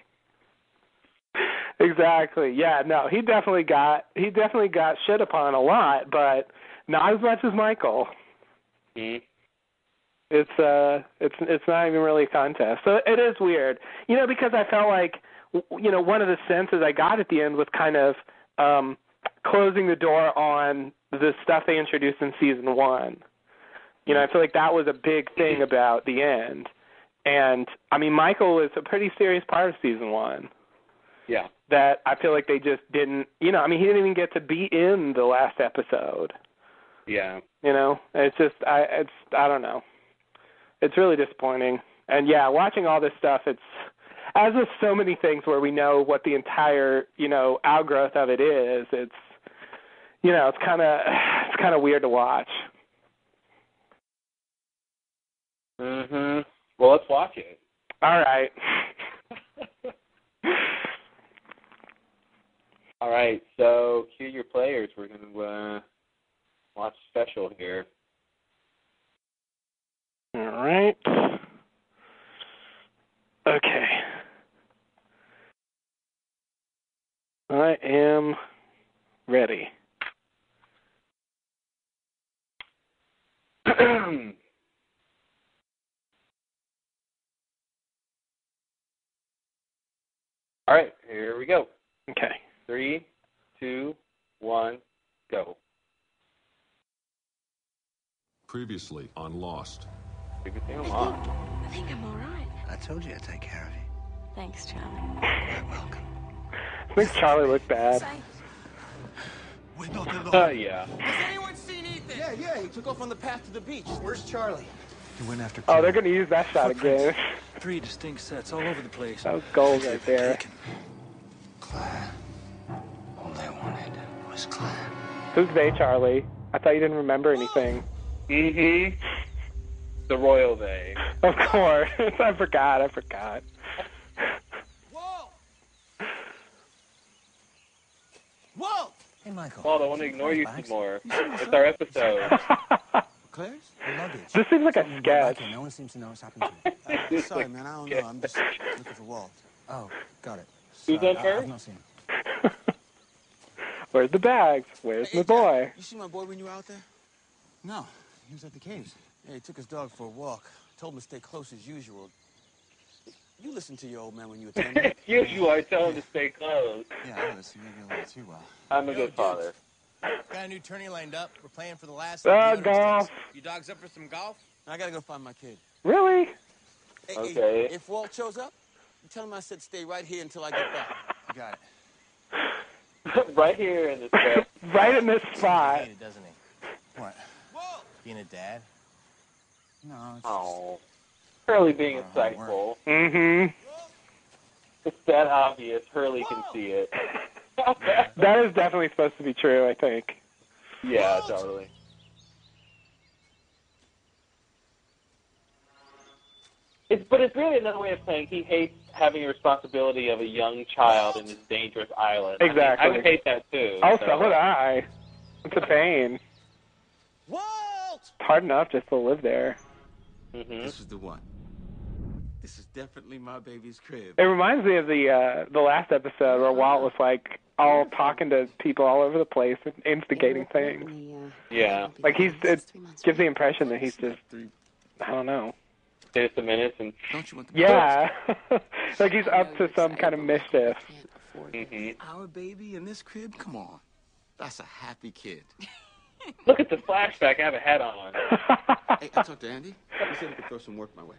Exactly. Yeah. No, he definitely got he definitely got shit upon a lot, but not as much as Michael. Yeah. It's uh, it's it's not even really a contest. So it is weird, you know, because I felt like, w- you know, one of the senses I got at the end was kind of um closing the door on the stuff they introduced in season one. You know, I feel like that was a big thing about the end. And I mean, Michael is a pretty serious part of season one. Yeah. that I feel like they just didn't, you know, I mean, he didn't even get to be in the last episode. Yeah. You know, it's just, I, it's, I don't know. It's really disappointing. And yeah, watching all this stuff, it's, as with so many things where we know what the entire, you know, outgrowth of it is, it's, you know, it's kind of, [sighs] it's kind of weird to watch. Mhm. Well, let's watch it. All right. [laughs] All right. So, cue your players. We're going to uh, watch special here. All right. Okay. I am ready. [clears throat] All right, here we go. Okay. Three, two, one, go. Previously on Lost. Previously I think, I think I'm all right. I told you I'd take care of you. Thanks, Charlie. You're welcome. Makes Charlie look bad. We're not alone. Oh yeah. Has anyone seen Ethan? Yeah, yeah, he took off on the path to the beach. Where's Charlie? He went after Oh, they're gonna use that shot again. Three distinct sets all over the place. That was gold right there. Taken. Claire. All they wanted was Claire. Who's they, Charlie? I thought you didn't remember anything. Mm-hmm. The royal they. [laughs] Of course. [laughs] I forgot. I forgot. Whoa! Whoa! Hey, Michael. Walt, I want to ignore you Bags? some more. You see what's It's our episode. [laughs] Claire's? Her luggage. This seems like a Something brought sketch. No one seems to know what's happened to it. Uh, sorry, man, I don't know. I'm just looking for Walt. Oh, got it. Who's Sorry, on I- first? I've not seen him. Where's the bags? Where's Hey, my boy? You see my boy when you were out there? No, he was at the caves. Yeah, he took his dog for a walk. Told him to stay close as usual. You listened to your old man when you attended. him. [laughs] you, you are telling him to stay close. Yeah, I listen maybe a little too well. I'm a Yo, good dudes. father. Got a new tourney lined up. We're playing for the last. Ah, of the owner's golf. You dogs up for some golf? I gotta go find my kid. Really? Hey, Okay. Hey, if Walt shows up, you tell him I said stay right here until I get back. You got it. [laughs] right here in this [laughs] bed. Right in this spot. hate it, doesn't he? What? Whoa! Being a dad. No, it's Oh. Hurley being Oh, insightful. Mm-hmm. It's that obvious. Hurley can see it. [laughs] [laughs] That is definitely supposed to be true, I think. yeah, totally. It's, but it's really another way of saying he hates having the responsibility of a young child in this dangerous island. I mean, Exactly. I, would hate that too. Oh, so. so would I. It's a pain. Walt! It's hard enough just to live there. Mhm. This is the one. This is definitely my baby's crib. It reminds me of the uh the last episode where Walt was like all talking to people all over the place and instigating things. Yeah. Like he's it gives the impression that he's just I don't know. Just a minute and. Don't you want the Yeah. [laughs] like he's up to some kind of mischief. hmm Our baby in this crib? Come on. That's a happy kid. [laughs] [laughs] Look at the flashback. I have a hat on. Hey, I talked to Andy. He said he could throw some work my way.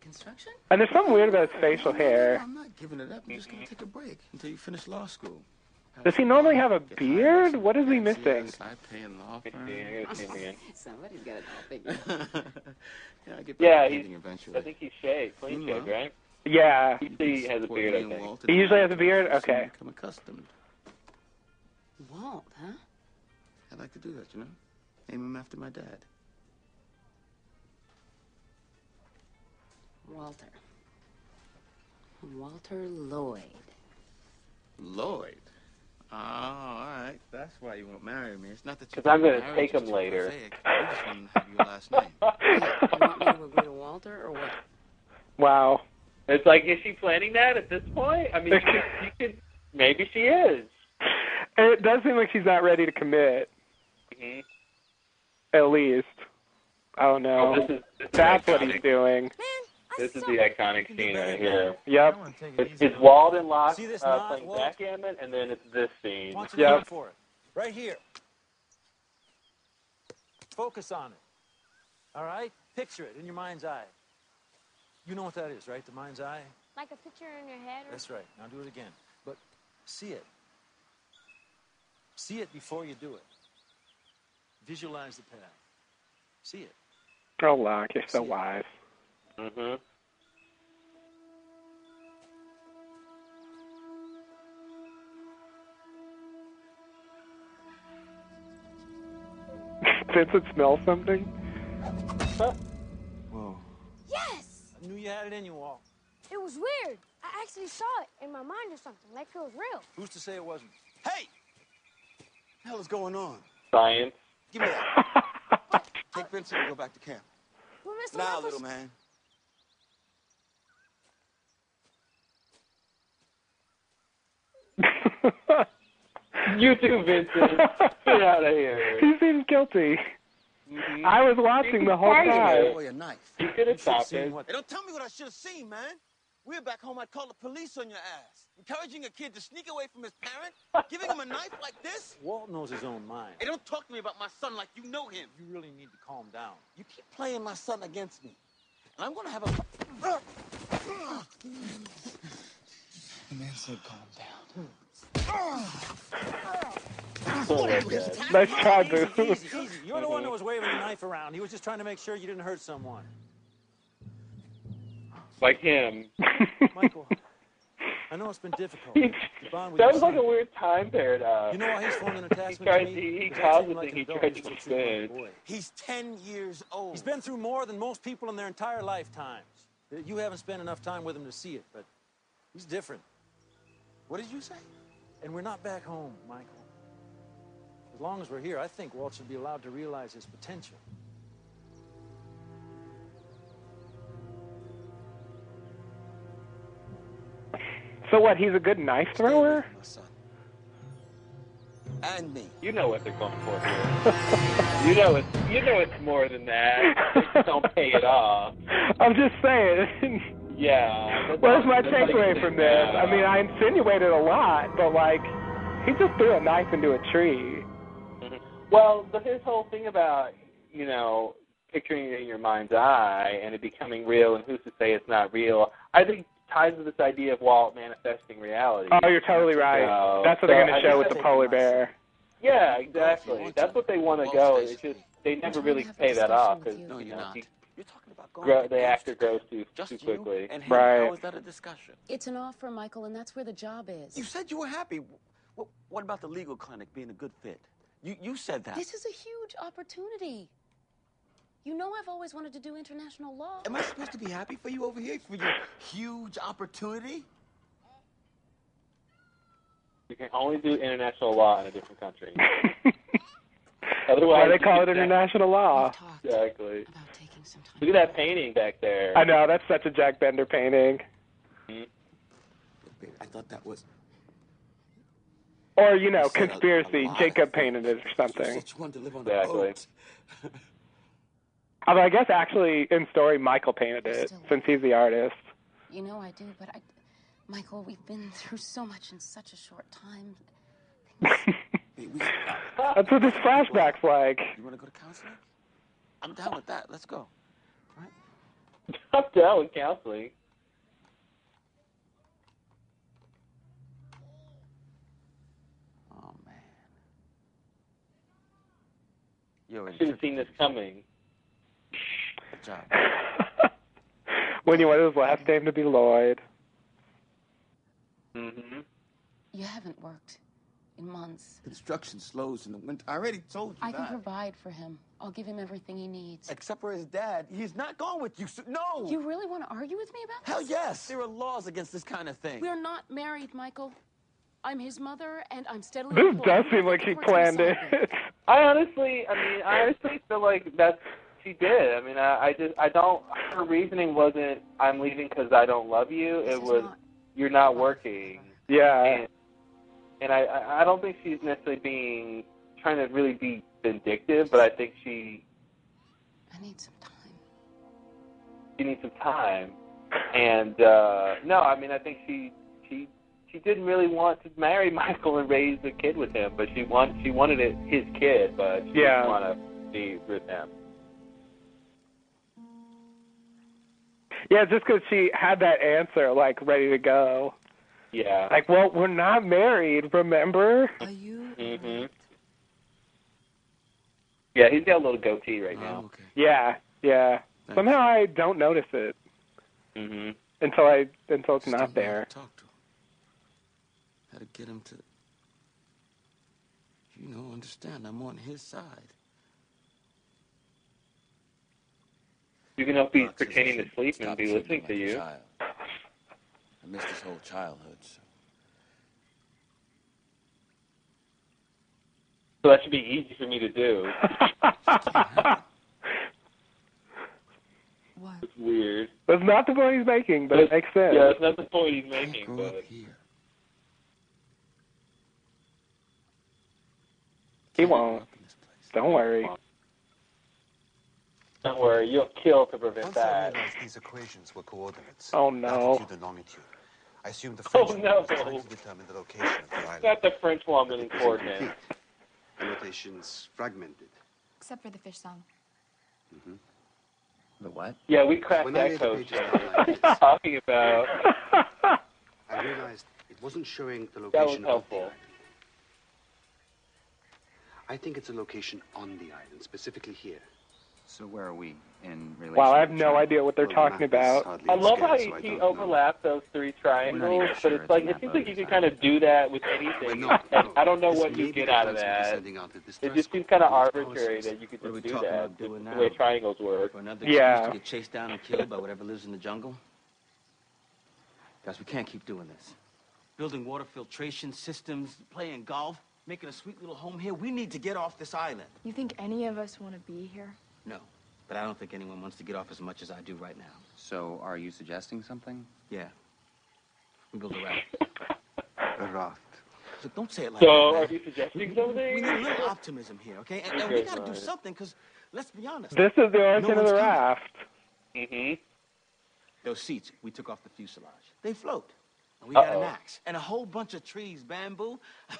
construction? and there's something weird about his facial hair. I'm not giving it up. I'm just gonna take a break until you finish law school. Does he normally have a beard? What is he missing? ass high-paying law Let me firm. see. I gotta see him again. Somebody's got it all [laughs] yeah, I get back Yeah, to he's- painting eventually. I think he's shaved, clean hmm, shaved, right? Yeah. He has a beard, I think. He usually has a beard? have soon Okay. Become accustomed. Walt, huh? I'd like to do that, you know. Name him after my dad. Walter. Walter Lloyd. Lloyd. Oh, all right. That's why you won't marry me. It's not that you. 'Cause I'm gonna take him later. prosaic. I just want to have your last name. [laughs] You want me to agree to Walter or what? Wow. It's like, is she planning that at this point? I mean, you could, you could maybe she is. It does seem like she's not ready to commit, at least. Oh Oh, no. this is this is That's what he's doing. This is the iconic scene right here. Yep. It's, it's Walt and Locke See this uh, playing Walt? backgammon, and then it's this scene. Want to for it. Right here. Focus on it. All right? Picture it in your mind's eye. You know what that is, right? The mind's eye? Like a picture in your head? Or... That's right. Now do it again. But see it. See it before you do it. Visualize the path. See it. Oh, Locke, you're so wise. hmm Vincent [laughs] smell something? Huh? Whoa. Yes! I knew you had it in you, Walt. It was weird. I actually saw it in my mind or something, like it was real. Who's to say it wasn't? Hey! What the hell is going on? Science. Give me that. [laughs] Take Vincent and go back to camp. Well, Mr. Now, Ruffles- little man. [laughs] You too, Vincent. Get out of here. [laughs] he seems guilty. Mhm. I was watching the whole time. it. Boy, a knife. You could have You should stopped it. what Hey, don't tell me what I should have seen, man. We were back home, I'd call the police on your ass. Encouraging a kid to sneak away from his parent? Giving him a knife like this? [laughs] Walt knows his own mind. Hey, don't talk to me about my son like you know him. You really need to calm down. You keep playing my son against me. And I'm gonna have a. The man said calm down. Oh my god. Nice try, Easy, easy, easy. You're the one that was waving the knife around. He was just trying to make sure you didn't hurt someone. Like him. Michael, [laughs] I know it's been difficult. He- to bond with that was like son. a weird time paradox. You know why he's formed an attachment tried- to me? he- he caused the like thing he tried to like treat him like a defend. He's 10 years old. He's been through more than most people in their entire lifetimes. You haven't spent enough time with him to see it, but he's different. What did you say? And we're not back home, Michael. As long as we're here, I think Walt should be allowed to realize his potential. So what? He's a good knife thrower. my son. And me. You know what they're going for here. you know it's you know it's more than that. They don't [laughs] pay it off. I'm just saying. Yeah. [laughs] that's Where's my that's all you takeaway from do this? now. I mean, I insinuated a lot, but like, he just threw a knife into a tree. Well, but his whole thing about you know picturing it in your mind's eye and it becoming real, and who's to say it's not real? I think ties with this idea of Walt manifesting reality. Oh, you're totally right. So- That's what they're going to show with the polar bear. Yeah, exactly. That's what they want to go. It's just they never really pay that off because you. No, you you're know he You're talking about going grow, to the actor grows too Just too you quickly. and him. Right. How is that a discussion? It's an offer, Michael, and that's where the job is. You said you were happy. What, what about the legal clinic being a good fit? You, you said that. This is a huge opportunity. You know I've always wanted to do international law. Am I supposed to be happy for you over here for your huge opportunity? You can only do international law in a different country. [laughs] Why Otherwise, they call it can- international law? Exactly. about taking some time. Look at that painting back there. I know that's such a Jack Bender painting. Mhm. I thought that was. Or you know, You a- a conspiracy. Jacob painted it or something. said you wanted to live on Exactly. [laughs] a boat. Although I guess actually in story Michael painted it Still. since he's the artist. You know I do, but I, Michael, we've been through so much in such a short time. Babe, [laughs] we, That's what this flashback's like. you want to go to counseling? I'm down with that. Let's go. I'm down with counseling. Oh man. You're Should have seen this coming. Good job. [laughs] when he wanted his last name to be Lloyd. hmm You haven't worked in months. Construction slows in the winter. I already told you I can provide for him. I'll give him everything he needs. Except for his dad. He's not going with you. So, no. You really want to argue with me about Hell this? Hell yes. There are laws against this kind of thing. We're not married, Michael. I'm his mother, and I'm steadily. This does You seem have like the she courts to planned it. [laughs] I honestly, I mean, I honestly feel like that's she did. I mean, I, I just, I don't. Her reasoning wasn't, "I'm leaving because I don't love you." It It is was, not- "You're not working." Yeah. And, and I, I I don't think she's necessarily being trying to really be vindictive, but I think she I need some time. she needs some time. And uh no, I mean, I think she she she didn't really want to marry [laughs] Michael and raise a kid with him, but she want she wanted it his kid, but she Yeah. didn't want to be with him. Yeah, just because she had that answer like ready to go. Yeah. Like, well, we're not married, remember? Are you? Mhm. Yeah, he's got a little goatee right Oh, now. okay. Yeah, yeah. Thanks. Somehow I don't notice it Mhm. until I until it's Still not there. to Talk to him. Had to get him to, you know, understand I'm on his side. You can help he's Doc pretending to sleep and be listening him to you. child. I missed his whole childhood. So. So that should be easy for me to do. [laughs] What? It's weird. That's not the point he's making, but it makes sense. Yeah, that's not the point he's making, grow up but here. He won't. up in this place. Don't worry. Don't worry, you'll kill to prevent Once I that. realized these equations were coordinates, Oh, no. latitude and longitude, I assumed the Oh, no. was trying to determine the location of the island. Got the French woman in It was coordinates. The notation's fragmented. Except for the fish song. Mm-hmm. The what? Yeah, we cracked When that code. pages Sean. down like What are talking about? [laughs] I realized it wasn't showing the That was location of the helpful. island. I think it's a location on the island, specifically here. So where are we in relation? Wow, I have to no China? idea what they're Well, talking about. I love how so he, I he don't know. overlapped those three triangles, sure but it's it's like it seems like you this can kind of do that with anything. Well, no, no. I don't know This what you get out of transmitter that. out It just seems kind of arbitrary that you could just do that. doing the now? way triangles work. Yeah. to get chased down and killed by whatever lives in the jungle? Guys, we can't keep doing this. Building water filtration systems, playing golf, making a sweet little home here. We need to get off this island. You think any of us want to be here? No, but I don't think anyone wants to get off as much as I do right now. So are you suggesting something? Yeah. We build a raft. [laughs] A raft. So don't say it like So, that. So, are you suggesting We something? need a little optimism here, okay? And, and we gotta do something, because let's be honest. This is the origin of the raft. Mm-hmm. Those seats, we took off the fuselage. They float. And we got an axe. And a whole bunch of trees, bamboo. [laughs]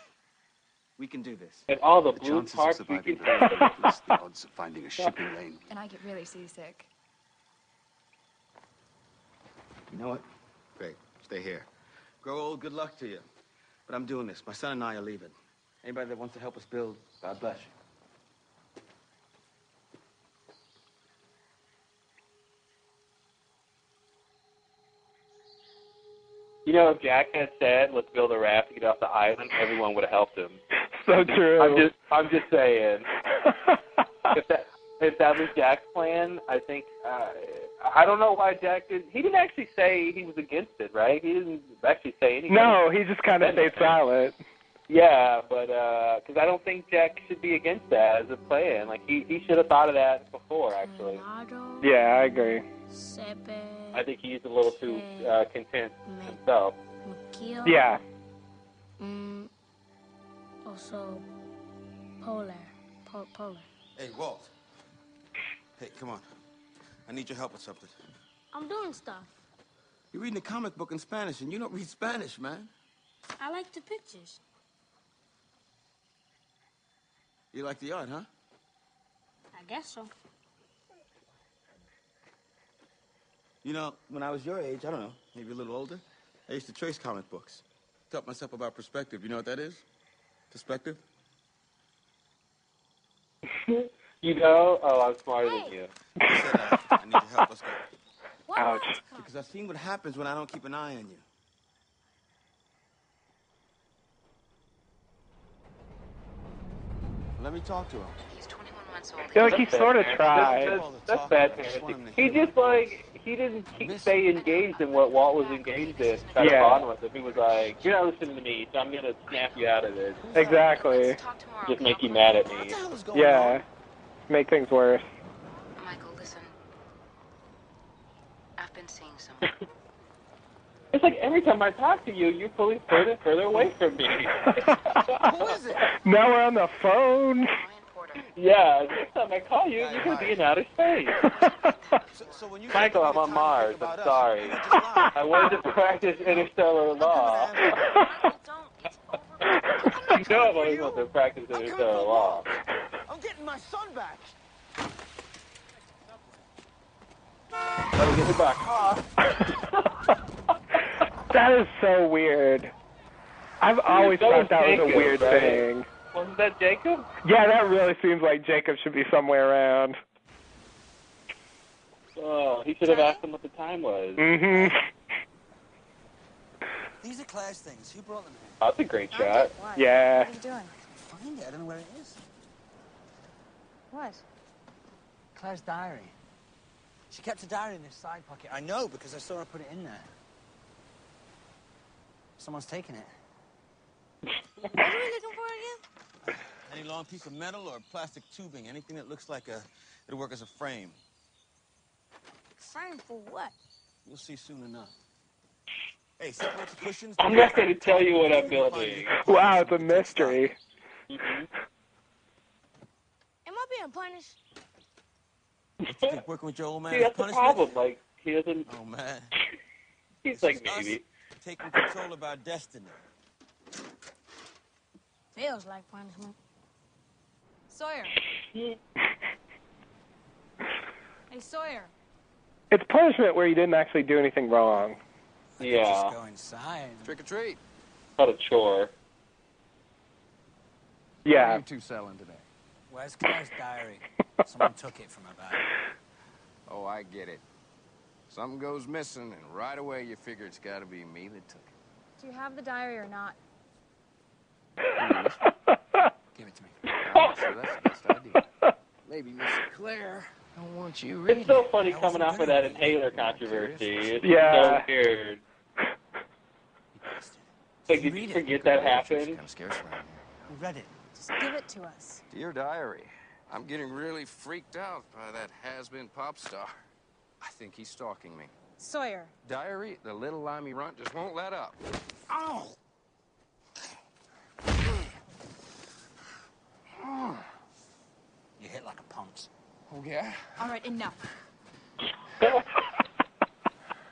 we can do this. And all the The blue chances of we surviving can the raft the odds of finding a shipping lane. And I get really seasick. You know what? Great. Stay here. Grow old, good luck to you. But I'm doing this. My son and I are leaving. Anybody that wants to help us build, God bless you. You know, if Jack had said, "Let's build a raft to get off the island," everyone would have helped him. So true. I'm just, I'm just saying. [laughs] if that, if that was Jack's plan, I think. Uh, I don't know why Jack did. He didn't actually say he was against it, right? He didn't actually say anything. no, he just kind of stayed silent. Yeah, but because I don't think Jack should be against that as a plan. Like he, he should have thought of that before. Actually, Yeah, I agree. I think he's a little too uh, content himself. Yeah. Oh, also, polar. Po- polar. Hey, Walt. Hey, come on. I need your help with something. I'm doing stuff. You're reading a comic book in Spanish, and you don't read Spanish, man. I like the pictures. You like the art, huh? I guess so. You know, when I was your age, I don't know, maybe a little older, I used to trace comic books. Taught myself about perspective. You know what that is? Perspective? [laughs] You know? Oh, I'm smarter than you. I said, need your help. Let's go. [laughs] What Ouch. Because I've seen what happens when I don't keep an eye on you. Let me talk to him. He's 21 months old. I feel like he sort of bad. tried. That's, that's, that's bad parenting. He just like he didn't keep, stay engaged in what Walt was engaged in. Try to Yeah. bond with him. He was like, "You're not listening to me, so I'm gonna snap you out of this. Exactly. Just make you mad at me." What the hell is going Yeah. on? Make things worse. Michael, listen. I've been seeing someone. [laughs] It's like every time I talk to you, you're pulling further and further away from me. [laughs] Who is it? now we're on the phone. Brian Porter. yeah, next time I call you, you're gonna be in outer space. [laughs] So, so when you Michael, I'm on Mars. I'm us, sorry. you just lie. [laughs] I wanted to practice interstellar law. Michael, [laughs] don't. It's over. you know I've always wanted to practice interstellar law. I'm getting my son back. Let me get it back. That is so weird. I've always that thought that was a weird right? thing. Wasn't that Jacob? Yeah, that really seems like Jacob should be somewhere around. Oh, he should have asked him what the time was. Mm hmm These are Claire's things. Who brought them here? That's a great shot. What? Yeah. What are you doing? Find it. I don't know where it is. What? Claire's diary. She kept a diary in her side pocket. I know because I saw her put it in there. Someone's taken it. What are we looking for again? Any long piece of metal or plastic tubing, anything that looks like a, it'll work as a frame. Frame for what? You'll see soon enough. Hey, separate the cushions. I'm not going to tell you what I'm building. Wow, it's a mystery. Mhm. Am I being punished? You think working with your old man See, is that's the problem. Like he doesn't. Oh man, [laughs] He's This like maybe. taking control of our destiny. Feels like punishment. Sawyer. [laughs] Hey, Sawyer. It's punishment where you didn't actually do anything wrong. Yeah, Go inside. Trick or treat. not a chore. What are Yeah. you two selling today? Where's Claire's diary? [laughs] Someone took it from her bag. Oh, I get it. Something goes missing, and right away you figure it's got to be me that took it. Do you have the diary or not? Mm-hmm. [laughs] Give it to me. Oh. So that's the best idea. Maybe Miss Claire don't want you reading. It's so funny That coming wasn't off of that of me. inhaler controversy. It's Yeah. so weird. Like, did you forget that happened? Kind of scarce around here. Who read it? Just give it to us. Dear Diary, I'm getting really freaked out by that has-been pop star. I think he's stalking me. Sawyer. Diary, the little limey runt just won't let up. Ow! [gasps] You hit like a punk. Oh, yeah? All right, enough. He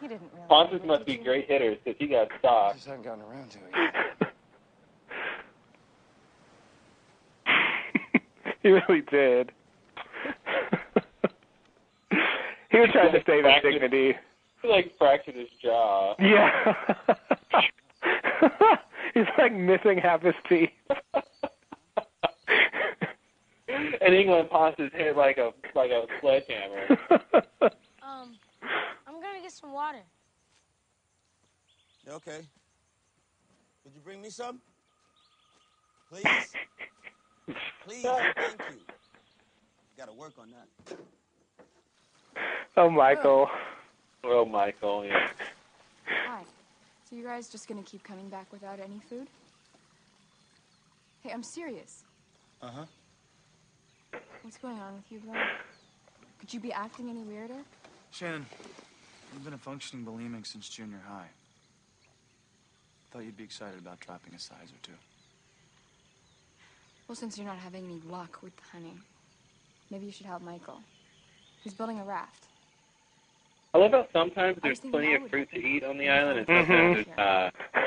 didn't really. Pontus must be great hitters because he got I stopped. just haven't gotten around to it yet. [laughs] he really did. he was trying to save his Fractured- dignity. He like fractured his jaw. Yeah. [laughs] He's like missing half his teeth. And England Pontus hit like a like a sledgehammer. [laughs] Um, I'm gonna get some water. Okay. Could you bring me some? Please? [laughs] Please, thank you. Gotta work on that. oh, Michael. oh, Michael, yeah. Hi. So you guys just gonna keep coming back without any food? Hey, I'm serious. Uh-huh. What's going on with you, bro? Could you be acting any weirder? Shannon, you've been a functioning bulimic since junior high. Thought you'd be excited about dropping a size or two. Well, since you're not having any luck with the honey, maybe you should help Michael. He's building a raft. I love how sometimes there's plenty of fruit to eat on the island, and sometimes there's not. Mm-hmm. Uh,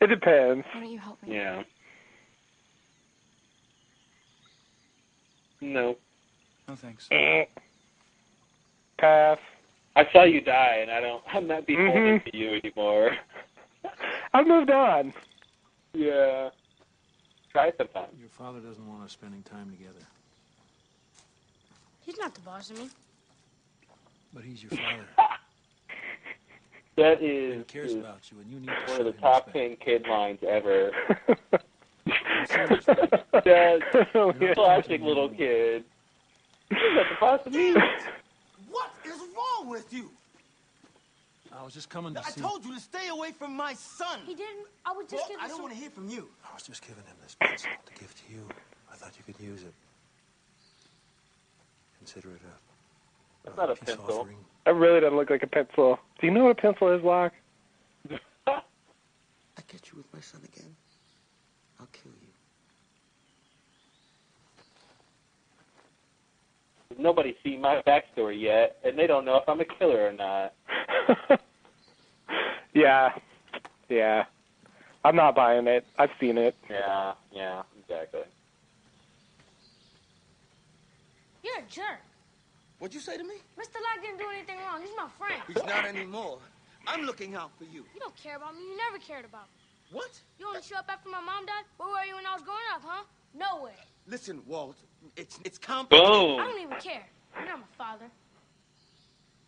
it depends. Why don't you help me? Yeah. No. No thanks. Eh. Pass. I saw you die, and I don't. [laughs] I'm not beholden Mhm. to you anymore. [laughs] I've moved on. yeah. Try it sometime. Your father doesn't want us spending time together, He's not the boss of me. but he's your father. [laughs] That He cares is about you, and you need one show of the top respect. ten kid lines ever. [laughs] Seriously. That classic little kid. You're the boss of me. What is wrong with you? I was just coming to I see. told you to stay away from my son. He didn't. I was just Well, giving I don't some. want to hear from you. I was just giving him this pencil to give to you. I thought you could use it. Consider it a, That's not a pencil. offering. That really doesn't look like a pencil. Do you know what a pencil is, Locke? I catch you with my son again. I'll kill you. Nobody's seen my backstory yet, and they don't know if I'm a killer or not. [laughs] yeah. Yeah. I'm not buying it. I've seen it. Yeah, yeah, exactly. You're a jerk. What'd you say to me? Mr. Locke didn't do anything wrong. He's my friend. He's not anymore. I'm looking out for you. You don't care about me. You never cared about me. What? You only show up after my mom died? Where were you when I was growing up, huh? Nowhere. Listen, Walt. It's it's complicated. Boom. I don't even care. You're not my father.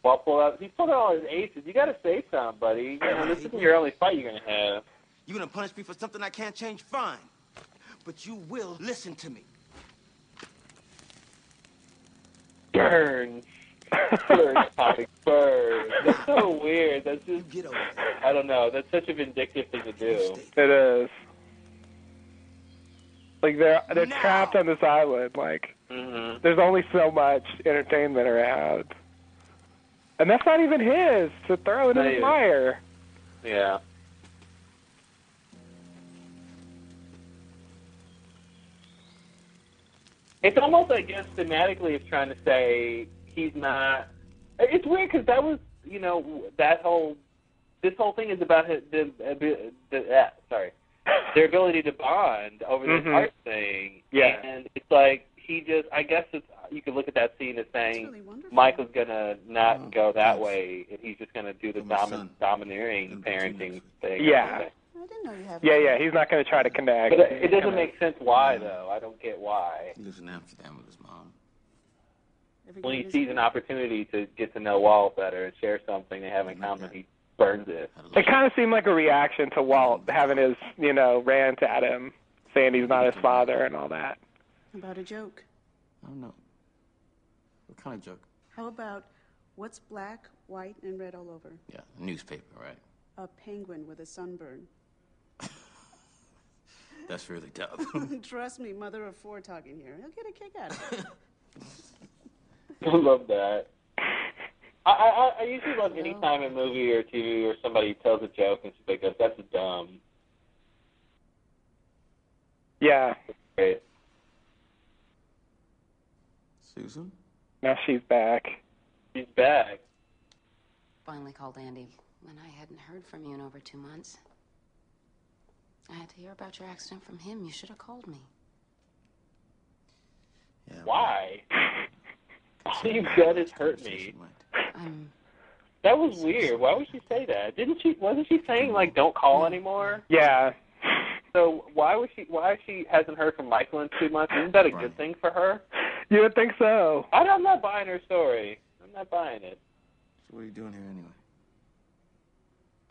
Well, pull out. He pulled out all his aces. You got to say something, buddy. You know, this isn't your only fight you're gonna have. You're gonna punish me for something I can't change? Fine. But you will listen to me. Burn. Burn, [laughs] Tommy. Burn. That's so weird. That's just. get over there. I don't know. That's such a vindictive thing to do. It is. Like they're they're Now. trapped on this island. Like Mm-hmm. there's only so much entertainment around, and that's not even his to throw in the fire. Yeah. It's almost, I guess, thematically, it's trying to say he's not. It's weird because that was, you know, that whole. This whole thing is about his, the, the, the uh, sorry, their ability to bond over this Mhm. art thing. Yeah. And it's like he just. I guess it's. You could look at that scene as saying Michael's gonna not go that way, and he's just gonna do the domin- domineering parenting thing. Yeah. Yeah, yeah. He's not going to try to connect. But it doesn't make sense why though. I don't get why. He lives in Amsterdam with his mom. When he sees an opportunity to get to know Walt better and share something they have in common, he burns it. It kind of seemed like a reaction to Walt having his, you know, rant at him, saying he's not his father and all that. About a joke. I don't know. What kind of joke? How about what's black, white, and red all over? Yeah, newspaper, right? A penguin with a sunburn. [laughs] That's really tough. [laughs] Trust me, mother of four talking here. He'll get a kick out of it. [laughs] I love that. I, I I usually love any time a movie or TV or somebody tells a joke and somebody goes, oh, "That's dumb." Yeah. Great. Susan? Now she's back. She's back. Finally called Andy when I hadn't heard from you in over two months. I had to hear about your accident from him. You should have called me. Why? [laughs] All you've done is hurt me. I'm That was weird. Why would she say that? Didn't she? Wasn't she saying like don't call anymore? Yeah. So why was she? Why she hasn't heard from Michael in two months? Isn't that a good thing for her? You would think so. I, I'm not buying her story. I'm not buying it. So what are you doing here anyway?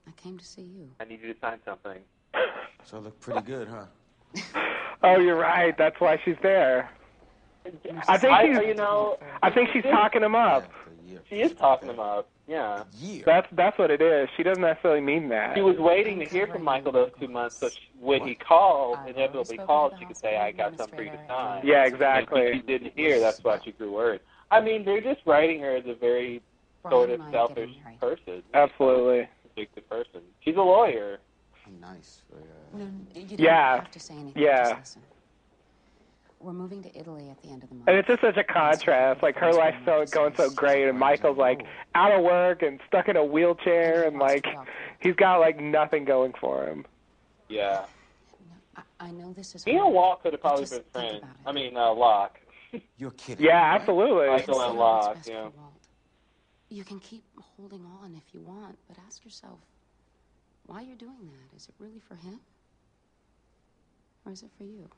I came to see you. I need you to sign something. So I look pretty good, huh? [laughs] Oh, you're right. That's why she's there. I think I, she's, you know, I think she's talking him up. She is talking him up. Yeah. That's that's what it is. She doesn't necessarily mean that. She was waiting to hear from Michael those two months, so she, when he called, inevitably called, she could say, "I got something for you to sign." Yeah, And exactly. She didn't hear. That's why she grew worried. I mean, they're just writing her as a very sort of selfish person, Absolutely. vindictive person. She's a lawyer. Nice. No, you don't Yeah. have to say anything. Yeah. Just listen. We're moving to Italy at the end of the month. And it's just such a contrast. Like her life's so going so great, and Michael's like out of work and stuck in a wheelchair, and like he's got like nothing going for him. Yeah. I know this is. He and Walt could have probably been friends. I mean, uh, Locke. [laughs] You're kidding. Yeah, absolutely. Michael and Locke. Yeah. You can keep holding on if you want, but ask yourself why you're doing that. Is it really for him? Or is it for you?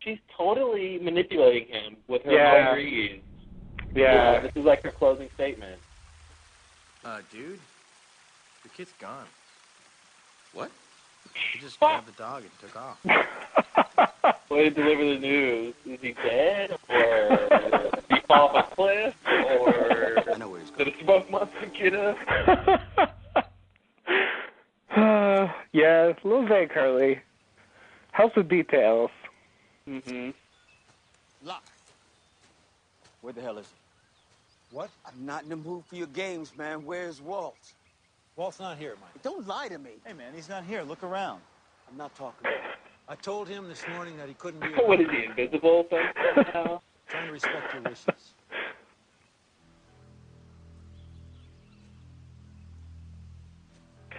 She's totally manipulating him with her Yeah. agrees. Yeah. This is like her closing statement. Uh, dude, the kid's gone. What? He just grabbed the dog and took off. Way to deliver the news. Is he dead? Or did he fall off a cliff? Or did a smoke monster get us? [laughs] Uh, [sighs] yeah, a little vague, Curly. Helps with details. Mm-hmm. Locke. Where the hell is he? What? I'm not in the mood for your games, man. Where's Walt? Walt's not here, Mike. Don't lie to me. Hey, man, he's not here. Look around. I'm not talking to you. I told him this morning that he couldn't be. [laughs] what is he, invisible somehow? [laughs] Trying to respect your wishes.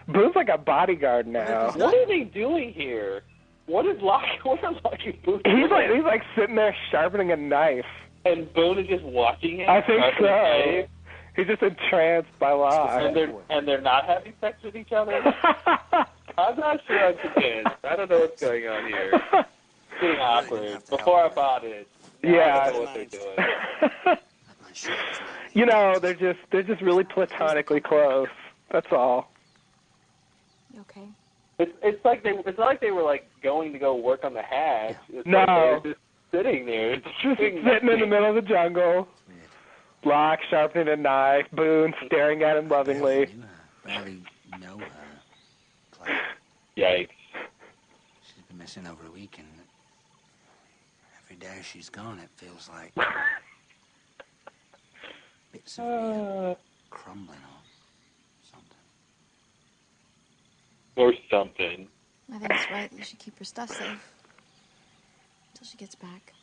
Boone's like a bodyguard now. What are they doing here? What is Locke? [laughs] What are Locke and Boone He's doing? like he's like sitting there sharpening a knife. and Boone is just watching him. I think so. He's just entranced by Locke. And they're and they're not having sex with each other. [laughs] I'm not sure I'm convinced. I don't know what's going on here. It's getting [laughs] awkward. Before I bought it, now I Yeah. don't know what they're doing. You know, they're just they're just really platonically close. That's all. Okay? It's it's like they it's not like they were like going to go work on the hatch. It's No. like they're just sitting there. It's [laughs] Just doing sitting in the middle of the jungle. Locke sharpening a knife, Boone staring at him lovingly. Barely know her. Yikes. She's been missing over a week, and every day she's gone, it feels like [laughs] bits of me are crumbling or something. Or something. I think it's right that you should keep her stuff safe until she gets back.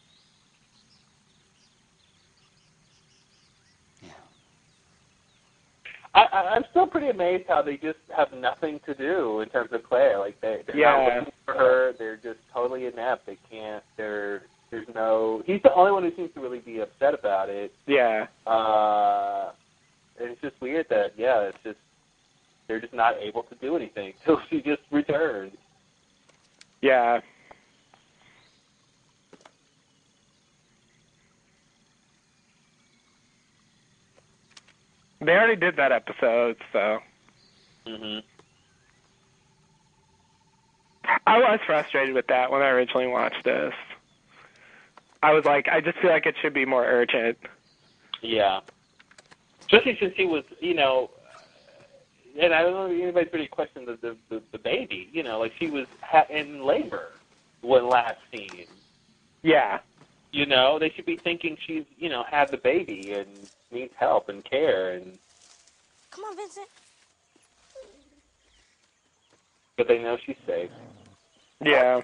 Yeah. I, I'm still pretty amazed how they just have nothing to do in terms of Claire. Like they, they're yeah. not looking for her. They're just totally inept. They can't. They're there's no. He's the only one who seems to really be upset about it. Yeah. Uh, it's just weird that yeah, it's just they're just not able to do anything [laughs] till she just returns. Yeah. They already did that episode, so hmm I was frustrated with that when I originally watched this. I was like, I just feel like it should be more urgent. Yeah. Especially since he was, you know, and I don't know if anybody's really questioned the, the the the baby. You know, like she was ha- in labor when last seen. Yeah. You know, they should be thinking she's, you know, had the baby and needs help and care, and Come on, Vincent. but they know she's safe. Yeah.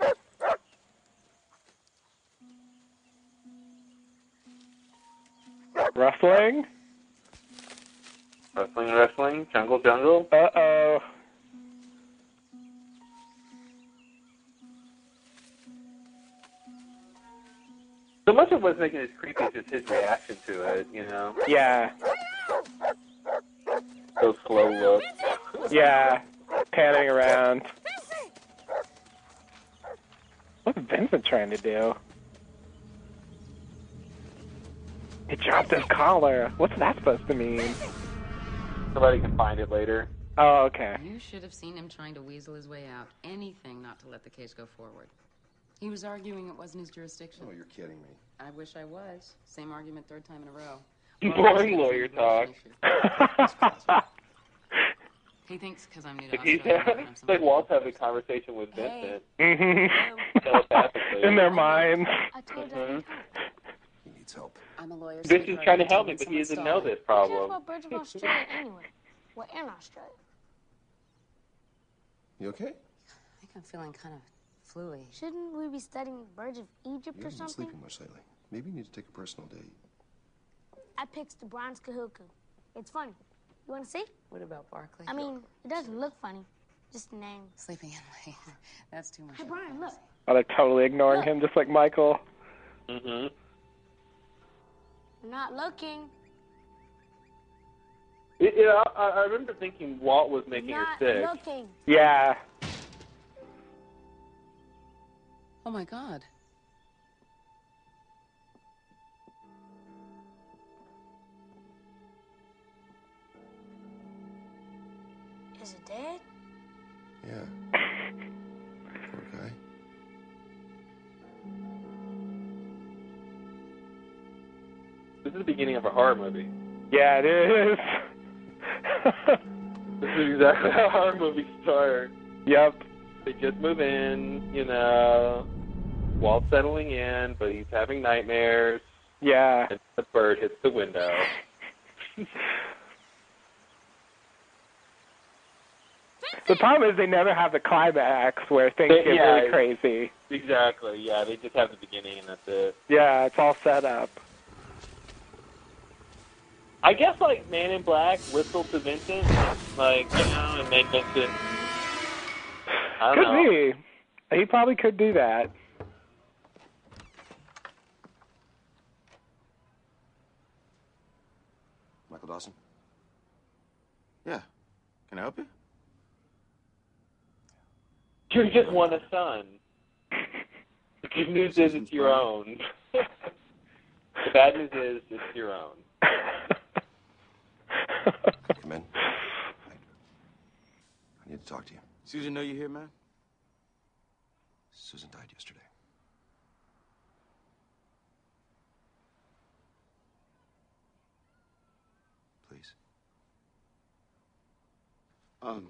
Rustling? Wrestling, wrestling, jungle, jungle. Uh oh. So much of what's making it creepy is just his reaction to it. You know, Yeah. those slow looks. Yeah. Panning around. What's Vincent trying to do? He dropped his collar. What's that supposed to mean? Somebody can find it later. Oh, okay. You should have seen him trying to weasel his way out. Anything not to let the case go forward. He was arguing it wasn't his jurisdiction. Oh, you're kidding me. I wish I was. Same argument third time in a row. [laughs] Boring lawyer talk. [laughs] He thinks because I'm new to He's Australia. that I'm it's like Walt's having a conversation with Hey. Vincent [laughs] telepathically. In their minds. Mhm. He needs help. I'm a lawyer. Vincent's trying to help me, but he doesn't know this Who cares problem. about birds of [laughs] Australia anyway? We're in Australia. You okay? I think I'm feeling kind of fluey. Shouldn't we be studying birds of Egypt You or haven't been sleeping much lately. Maybe you need to take a personal day. I picked the bronze cuckoo. It's funny. You want to see? What about Barclay? I mean, it doesn't look funny. Just the name. Sleeping in late. [laughs] That's too much. Hey, Brian, look. Oh, they're totally ignoring him, just like Michael. hmm We're not looking. It, it, I, I remember thinking Walt was making her not sick. looking. Yeah. Oh my God. Is it dead? Yeah. [laughs] This is the beginning of a horror movie. Yeah, it is. [laughs] This is exactly how horror movies start. Yep. They just move in, you know. Walt's settling in, but he's having nightmares. Yeah. And the bird hits the window. The problem is they never have the climax where things They- get yeah, really crazy. Exactly. Yeah, they just have the beginning and that's it. Yeah, it's all set up. I guess like Man in Black whistled to Vincent, like you know, and made Vincent. I don't could know. be. He probably could do that. Michael Dawson? Yeah. Can I help you? You just want a son. The good news is it's your own. [laughs] the bad news is it's your own. Come in. I, I need to talk to you. Susan, know you here, man? Susan died yesterday. Please. Um,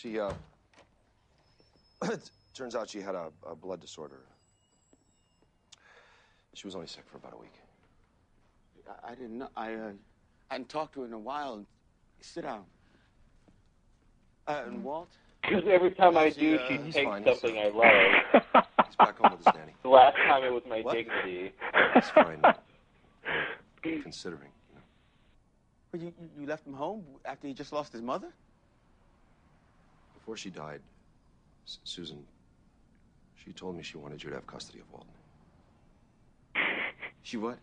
She, uh. it [clears throat] turns out she had a, a blood disorder. She was only sick for about a week. I, I didn't know. I, uh, I hadn't talked to her in a while. Sit down. Uh, and Walt? Because every time I do, uh, she he's takes fine, he's something I love. He's back home with his nanny. The last time it was my What? dignity. He's fine. Considering. Well, you, you- you left him home after he just lost his mother? Before she died, S- Susan, she told me she wanted you to have custody of Walton. She what?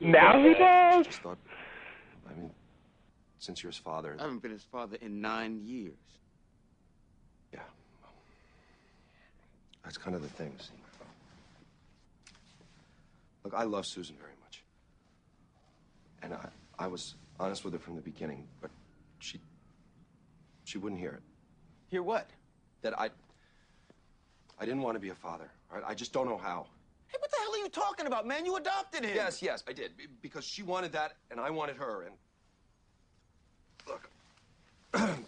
Now he does? Just thought, I mean, since you're his father, I haven't been his father in nine years. yeah. That's kind of the thing. See? Look, I love Susan very much. And I, I was honest with her from the beginning, but she, she wouldn't hear it. Hear what? That I, I didn't want to be a father. All right? I just don't know how. Hey, what the hell are you talking about, man? You adopted him. Yes, yes, I did. Because she wanted that, and I wanted her, and Look. [clears throat]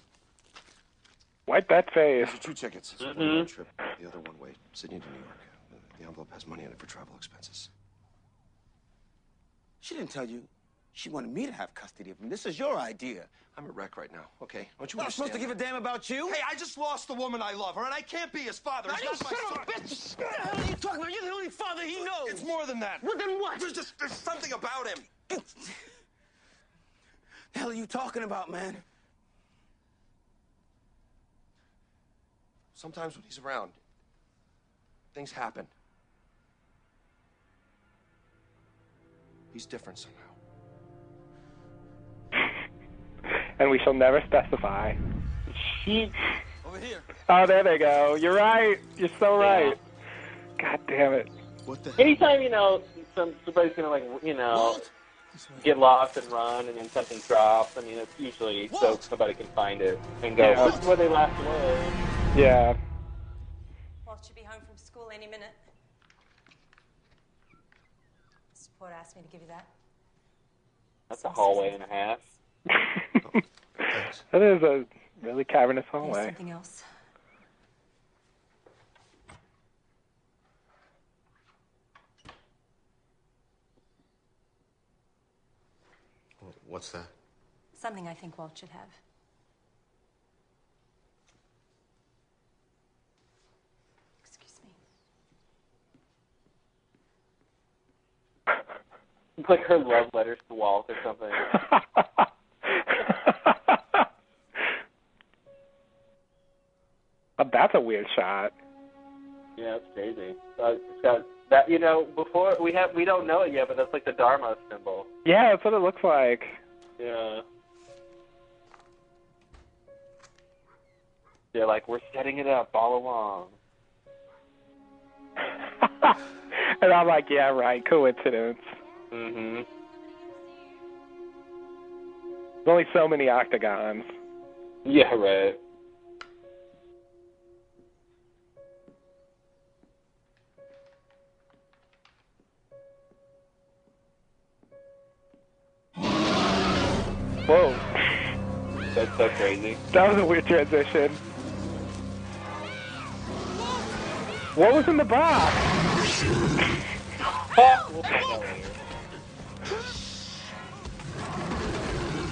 Wipe that face. These are two tickets. It's Mhm. one round trip, the other one way, Sydney to New York. The- The envelope has money in it for travel expenses. She didn't tell you. She wanted me to have custody of him. This is your idea. I'm a wreck right now, okay? Don't you Not supposed to give a damn about you? Hey, I just lost the woman I love, all right? I can't be his father. Now, He's you not my son of son. a bitch! What the hell are you talking about? You're the only father he knows. It's more than that. Well, then what? There's just there's something about him. [laughs] The hell are you talking about, man? Sometimes when he's around, things happen. He's different somehow. And we shall never specify. Over here. Oh, there they go. You're right. You're so right. God damn it. What the? Anytime you know some somebody's gonna like you know get lost and run, and then something drops. I mean, it's usually so somebody can find it and go. Yeah. This is where they last away. Yeah. Walt should be home from school any minute. Support asked me to give you that. That's a hallway and a half. [laughs] That is a really cavernous There's hallway. something else. What's that? Something I think Walt should have. Excuse me. Like her love letters to Walt or something. [laughs] that's a weird shot. yeah, it's crazy. Uh, it's got that. You know, before we have we don't know it yet, but that's like the Dharma symbol. Yeah, that's what it looks like. Yeah. They're like, we're setting it up all along. [laughs] And I'm like, yeah, right. Coincidence. Mm-hmm. There's only so many octagons. Yeah, right. Whoa. [laughs] That's so crazy. That was a weird transition. What was in the box? We'll find out later.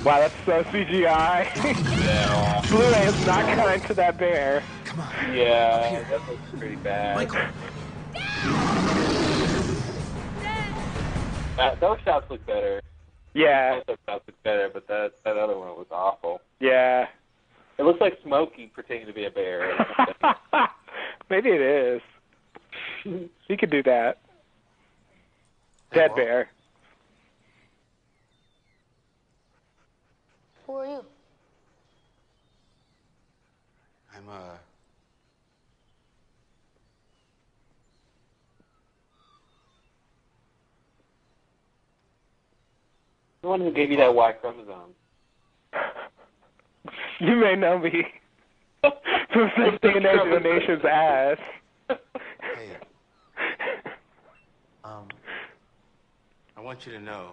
Wow, that's so CGI. Yeah. [laughs] Blu-ray is not kind to that bear. Come on. Yeah, that looks pretty bad. Michael. Uh, those shots look better. Yeah, Those shots look better, but that that other one was awful. yeah. It looks like Smokey pretending to be a bear. [laughs] Maybe it is. He could do that. Dead bear. Who are you? I'm, uh. The one who gave you that Y chromosome. [laughs] You may know me from sending an to the nation's ass. Hey. Um. I want you to know.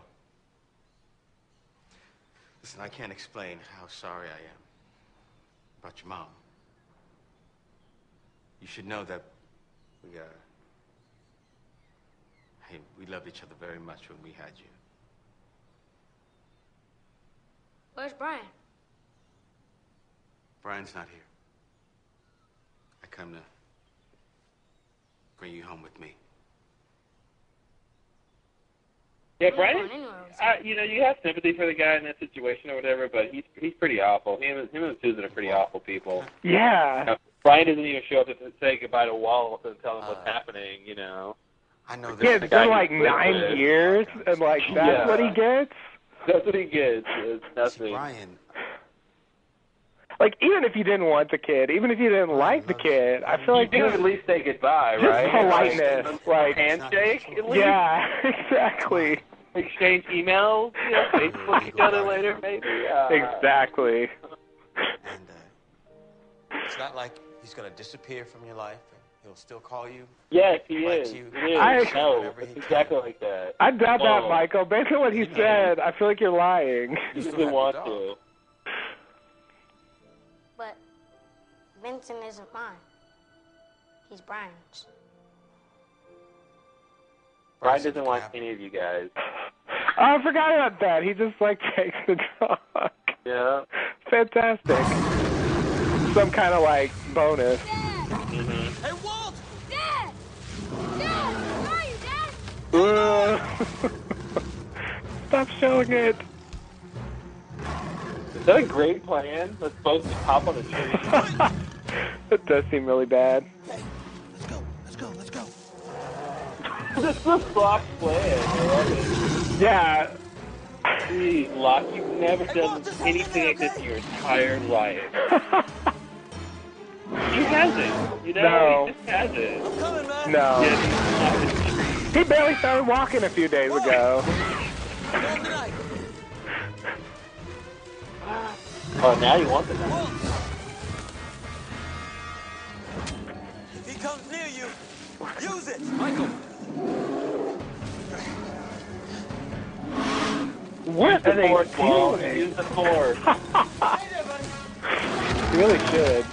Listen, I can't explain how sorry I am about your mom. You should know that we, uh. Hey, we loved each other very much when we had you. Where's Brian? Brian's not here. I come to bring you home with me. Yeah, Brian. going anywhere with Uh, you know, you have sympathy for the guy in that situation or whatever, but he's he's pretty awful. Him, and- him and Susan are pretty awful people. Yeah. Brian doesn't even show up to say goodbye to Walt and tell him Uh, what's happening. You know. I know Yeah, it's the guy been like nine years, and like that's Yeah. what he gets. That's what he gets. It's nothing. Brian, Like even if you didn't want the kid, even if you didn't like the kid, I feel like you do at least say goodbye, just right? politeness, like handshake. At least. yeah, [laughs] exactly, Exchange emails. You know, [laughs] Facebook each other later, maybe. Uh, exactly. and uh, it's not like he's gonna disappear from your life, and he'll still call you. Yes, he is. you. He is. I- know. Whenever it's exactly like that. I doubt that. Michael. Based on what he said, I feel like you're lying. [laughs] He still doesn't want to. But Vincent isn't mine. He's Brian's. Brian doesn't can want have- any of you guys. Oh, I forgot about that. He just like [laughs] takes the dog. Yeah. Fantastic. Some kind of like bonus. Mm-hmm. Uh, [laughs] stop showing it. Is that a great plan? Let's both just hop on a tree. [laughs] that does seem really bad. Let's go, let's go, let's go. this is a block plan. I love it. Yeah. Please, Locke, you've never done anything like this in your entire life. [laughs] He hasn't. You know, No. he just hasn't. I'm coming, man. No. Yes, he's not in the tree. He barely started walking a few days ago. Oh, now you want the Walt! If he comes near you, use it! Michael! What are they force, Walt. doing? Use the force. [laughs] You really should.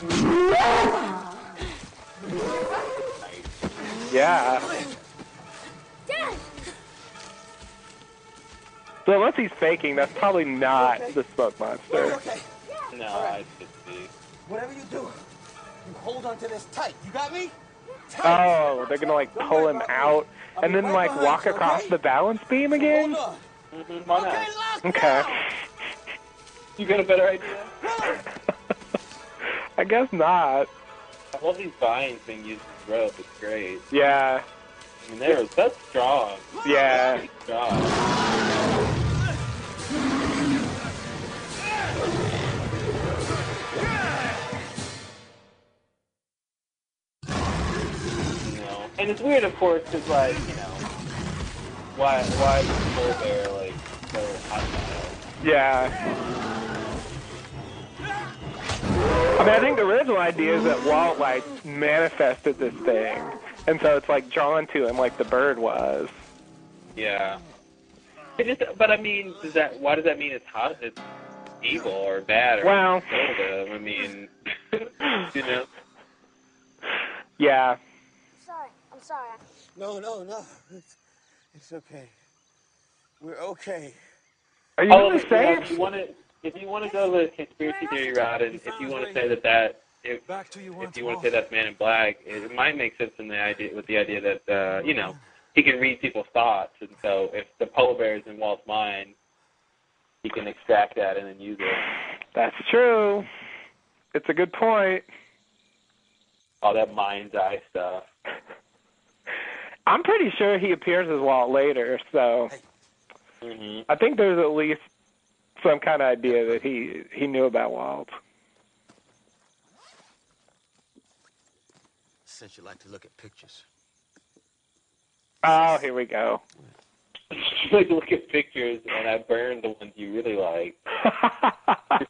Yeah. So unless he's faking, that's probably not the smoke monster. Okay. No, I should be. Whatever you do, you hold onto this tight. You got me? Oh, they're gonna like pull him out and then like walk across the balance beam again? Hold on. Mm-hmm. Why? Okay, lock Okay. down. You got a better idea? [laughs] I guess not. I love these vines being used as rope. It's great. Yeah. I mean, they're that's strong. Yeah. That's strong. And it's weird, of course, because like you know, why why is the bull bear like so hostile? Yeah. I mean, I think the original idea is that Walt like manifested this thing, and so it's like drawn to him like the bird was. Yeah. It just, but I mean, does that? Why does that mean it's hot? It's evil or bad or Well- I mean, [laughs] you know. Yeah. I'm sorry. No, no, no. It's, it's okay. We're okay. Are you Oh, really yeah, safe? if you want to, if you want to go the conspiracy theory route, and if you want to say that that, if, Back to you if you want to say that's Man in Black, it might make sense in the idea with the idea that uh, you know he can read people's thoughts, and so if the polar bear is in Walt's mind, he can extract that and then use it. That's true. It's a good point. All that mind's eye stuff. I'm pretty sure he appears as Walt later, so hmm I think there's at least some kind of idea that he he knew about Walt. Since you like to look at pictures. Oh, here we go. [laughs] like look at pictures, and I burned the ones you really like.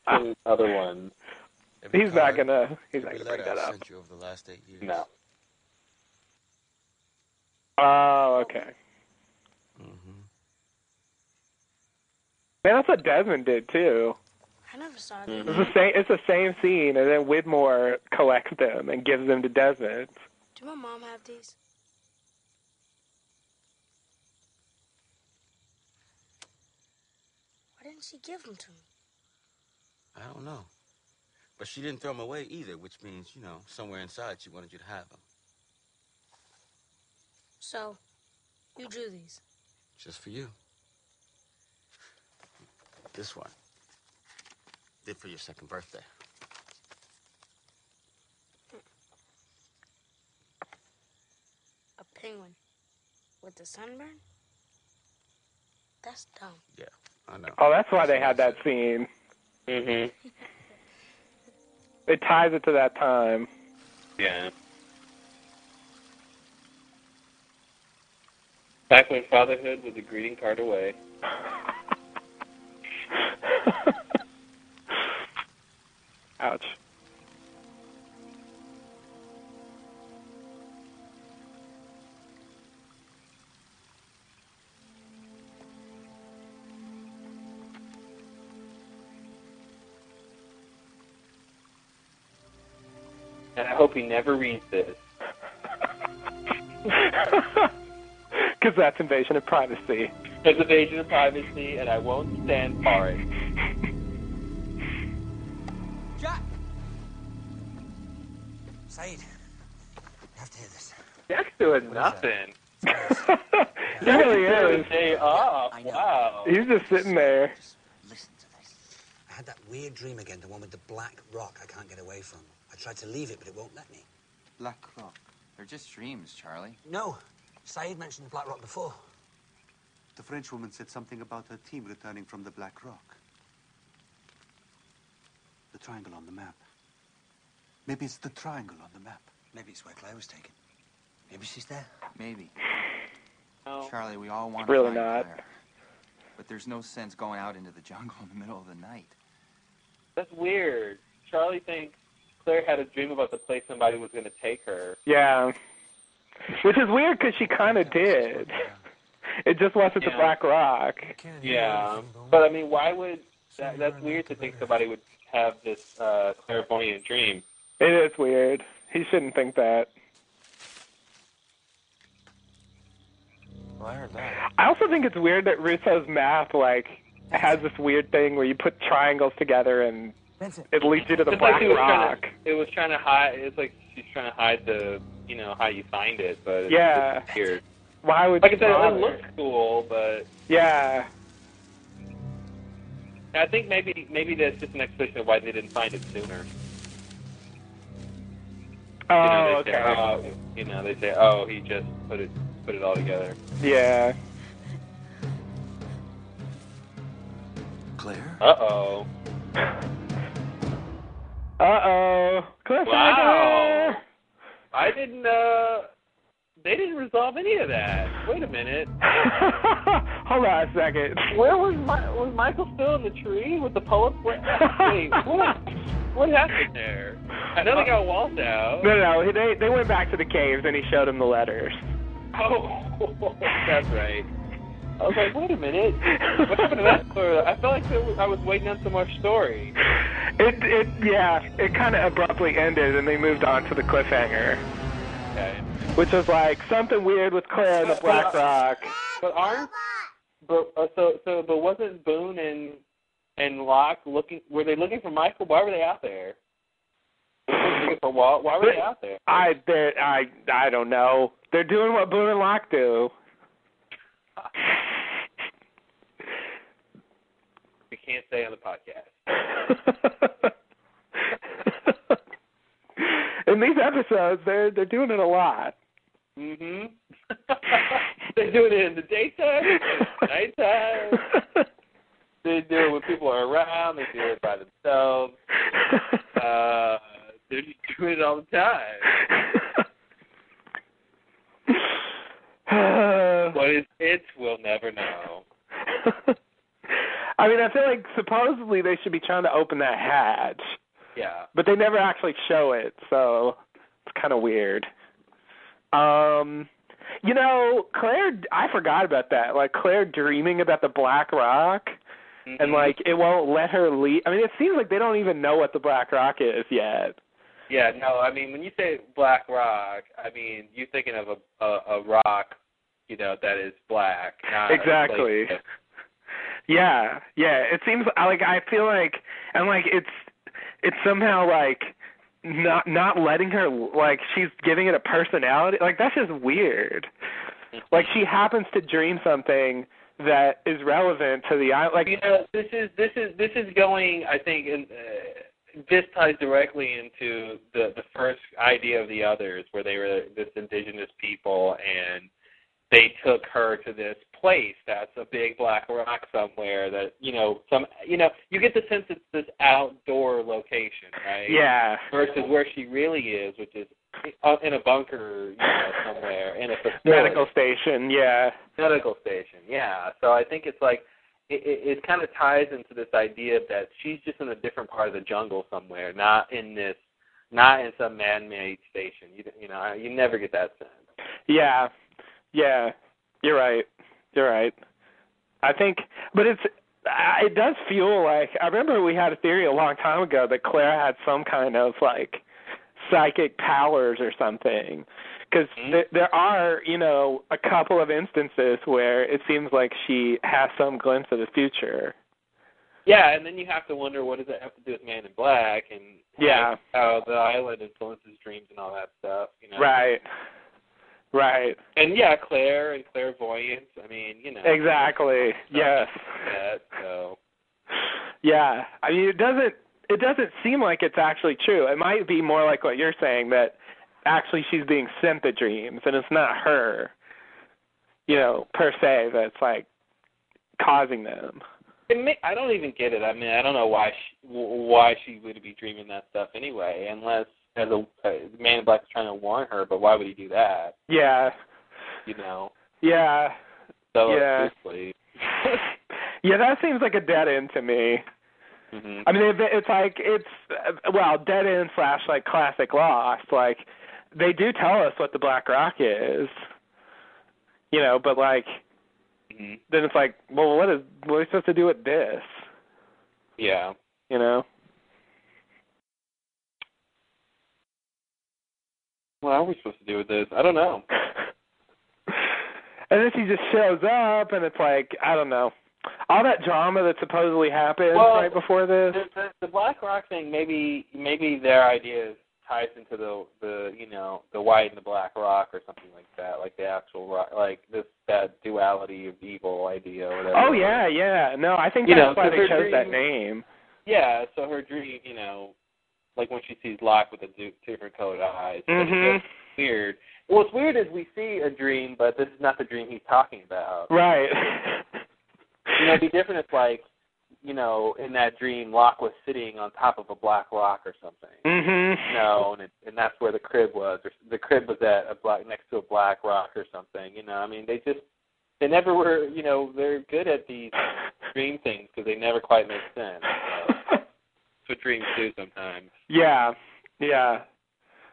[laughs] Other ones. Every He's not gonna he's not gonna bring that I up. sent you over the last eight years. No. Oh, okay. Mm-hmm. Man, that's what Desmond did too. I never saw Mhm. It's the same. It's the same scene, and then Widmore collects them and gives them to Desmond. Do my mom have these? Why didn't she give them to me? I don't know. But she didn't throw them away either, which means, you know, somewhere inside she wanted you to have them. So, you drew these. Just for you. This one. Did for your second birthday. A penguin with a sunburn? That's dumb. Yeah, I know. Oh, that's why they had that scene. Mhm. It ties it to that time. Yeah. Back when fatherhood was a greeting card away. [laughs] Ouch. And I hope he never reads this. [laughs] Because that's invasion of privacy. It's invasion of privacy, and I won't stand for it. Jack! Sayid, you have to hear this. Jack's doing nothing. [laughs] He really is. a day off. Wow. He's just sitting there. I had that weird dream again, the one with the black rock I can't get away from. I tried to leave it, but it won't let me. Black Rock. They're just dreams, Charlie. No. Sayid mentioned the black rock before. The French woman said something about her team returning from the Black Rock. The triangle on the map. Maybe it's the triangle on the map. Maybe it's where Claire was taken. Maybe she's there. Maybe. Charlie, we all want It's really to find not. Claire. But there's no sense going out into the jungle in the middle of the night. That's weird. Charlie thinks Claire had a dream about the place somebody was going to take her. Yeah. Which is weird because she kind of did. [laughs] It just wasn't the Black Rock. Yeah, but I mean, why would that? That's weird to think somebody would have this uh, clairvoyant dream. It is weird. He shouldn't think that. Well, I heard that. I also think it's weird that Rousseau's math like has this weird thing where you put triangles together and it leads you to the It's Black like it was trying Rock. to, it was trying to hide. It's like she's trying to hide the, you know, how you find it, but Yeah. it's weird. Why would Like I you said, it looks cool, but Yeah. I think maybe maybe that's just an explanation of why they didn't find it sooner. Oh, you know, they okay. Say, oh, you know, they say, oh, he just put it put it all together. Yeah. Claire? Uh oh. Uh oh. Cliffhanger. Wow. I didn't. uh They didn't resolve any of that. Wait a minute. [laughs] Hold on a second. Where was my, was Michael still in the tree with the poet? Wait, [laughs] what? What happened there? I know they got Walt out. No, no, no. They they went back to the caves and he showed him the letters. Oh, [laughs] that's right. I was like, wait a minute. What happened to that [laughs] story? I felt like was, I was waiting on some more story. It it yeah. It kind of abruptly ended and they moved on to the cliffhanger, Okay. which was like something weird with Claire and the Black Rock. But aren't but uh, so so but wasn't Boone and and Locke looking? Were they looking for Michael? Why were they out there? Were they looking for Walt? Why were they out there? I I I don't know. They're doing what Boone and Locke do. We can't say on the podcast. [laughs] In these episodes, they're they're doing it a lot. [laughs] Mhm. they do it in the daytime, in the nighttime. [laughs] They do it when people are around. They do it by themselves. Uh, they're just doing it all the time. [sighs] What is it? We'll never know. [laughs] I mean, I feel like supposedly they should be trying to open that hatch, Yeah. but they never actually show it, so it's kind of weird. Um, you know, Claire, I forgot about that. Like Claire dreaming about the Black Rock, and Mhm. like it won't let her leave. I mean, it seems like they don't even know what the Black Rock is yet. Yeah, no, I mean when you say black rock, I mean you're thinking of a a, a rock, you know, that is black. Not Exactly. place- Yeah, yeah. It seems like I feel like and like it's it's somehow like not not letting her like she's giving it a personality. Like that's just weird. Like she happens to dream something that is relevant to the island. Like you know, this is this is this is going. I think in, uh, this ties directly into the the first idea of the others, where they were this indigenous people and they took her to this place that's a big black rock somewhere that you know some you know you get the sense it's this outdoor location right Yeah. versus where she really is which is in a bunker you know somewhere in a facility. medical station, yeah. medical station yeah so i think it's like it, it, it kind of ties into this idea that she's just in a different part of the jungle somewhere not in this not in some man-made station you you know you never get that sense Yeah, yeah, you're right. You're right. I think, but it's it does feel like I remember we had a theory a long time ago that Claire had some kind of like psychic powers or something. Because mm-hmm. th- there are, you know, a couple of instances where it seems like she has some glimpse of the future. Yeah, and then you have to wonder what does that have to do with Man in Black and Yeah. how the island influences dreams and all that stuff. You know, Right. Right. And yeah, Claire and clairvoyance. I mean, you know, Exactly. Yes. That, so Yeah, I mean it doesn't it doesn't seem like it's actually true. It might be more like what you're saying that actually she's being sent the dreams and it's not her, you know, per se that's like causing them. it may, I don't even get it. I mean, I don't know why she, why she would be dreaming that stuff anyway, unless as a uh, Man in Black is trying to warn her. But why would he do that? Yeah. You know. Yeah. So Yeah. [laughs] Yeah, that seems like a dead end to me. Mm-hmm. I mean, it, it's like it's well, dead end slash like classic Lost. Like they do tell us what the Black Rock is, you know, but like hmm then it's like, well, what is what are we supposed to do with this? Yeah. You know? What are we supposed to do with this? I don't know. And then she just shows up, and it's like I don't know, all that drama that supposedly happened Well, right before this. The, the, the Black Rock thing, maybe maybe their idea ties into the the you know the white and the black rock or something like that, like the actual rock, like this that duality of evil idea or whatever. Oh yeah, yeah. No, I think You that's know, why they chose that name. Yeah, so her dream, you know, like when she sees Locke with the different colored eyes. but it's weird. What's weird is we see a dream, but this is not the dream he's talking about. Right. [laughs] You know, it'd be different if like, you know, in that dream Locke was sitting on top of a black rock or something. mhm. You know, and it, and that's where the crib was, or the crib was at a black next to a black rock or something. You know, I mean, they just they never were. You know, they're good at these [laughs] dream things because they never quite make sense. What dreams do sometimes. Yeah. Yeah.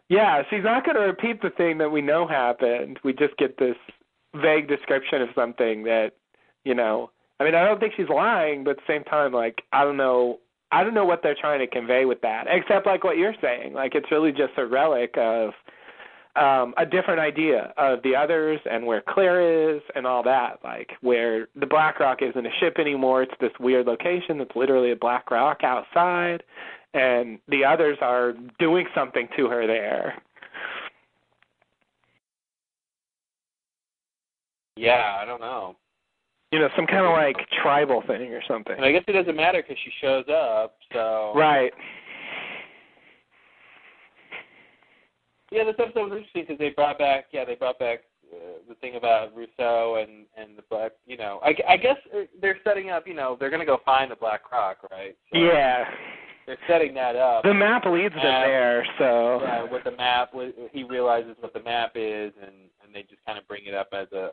Yeah, she's not going to repeat the thing that we know happened. We just get this vague description of something that, you know, I mean, I don't think she's lying, but at the same time like I don't know I don't know what they're trying to convey with that, except like what you're saying. Like it's really just a relic of um a different idea of the others and where Claire is and all that. Like where the Black Rock isn't a ship anymore, it's this weird location that's literally a black rock outside and the others are doing something to her there. Yeah, I don't know. You know, some kind of like tribal thing or something. And I guess it doesn't matter because she shows up. So Right. Yeah, this episode was interesting because they brought back. Yeah, they brought back uh, the thing about Rousseau and and the black. You know, I, I guess they're setting up. You know, they're gonna go find the Black Rock, right? So Yeah. They're setting that up. The map leads them there, so Yeah, with the map, with- he realizes what the map is, and and they just kind of bring it up as a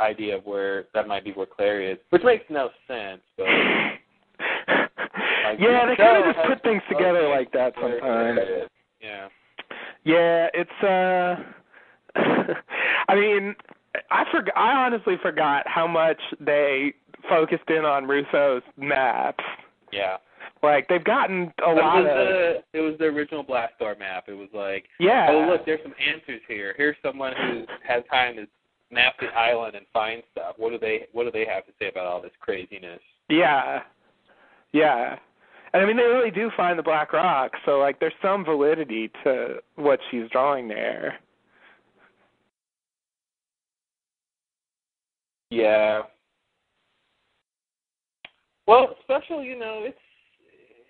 idea of where that might be where Claire is, which makes no sense. But [laughs] like, Yeah, they kind of just put things together like that sometimes. Yeah. Yeah, it's uh [laughs] I mean, I forgot I honestly forgot how much they focused in on Rousseau's maps. Yeah. Like they've gotten a It lot was of the it was the original blast door map. It was like, Yeah. oh look, there's some answers here. Here's someone who has time to map the island and find stuff. What do they What do they have to say about all this craziness? Yeah. Yeah. And I mean they really do find the Black Rock, so like there's some validity to what she's drawing there. Yeah. Well, special, you know, it's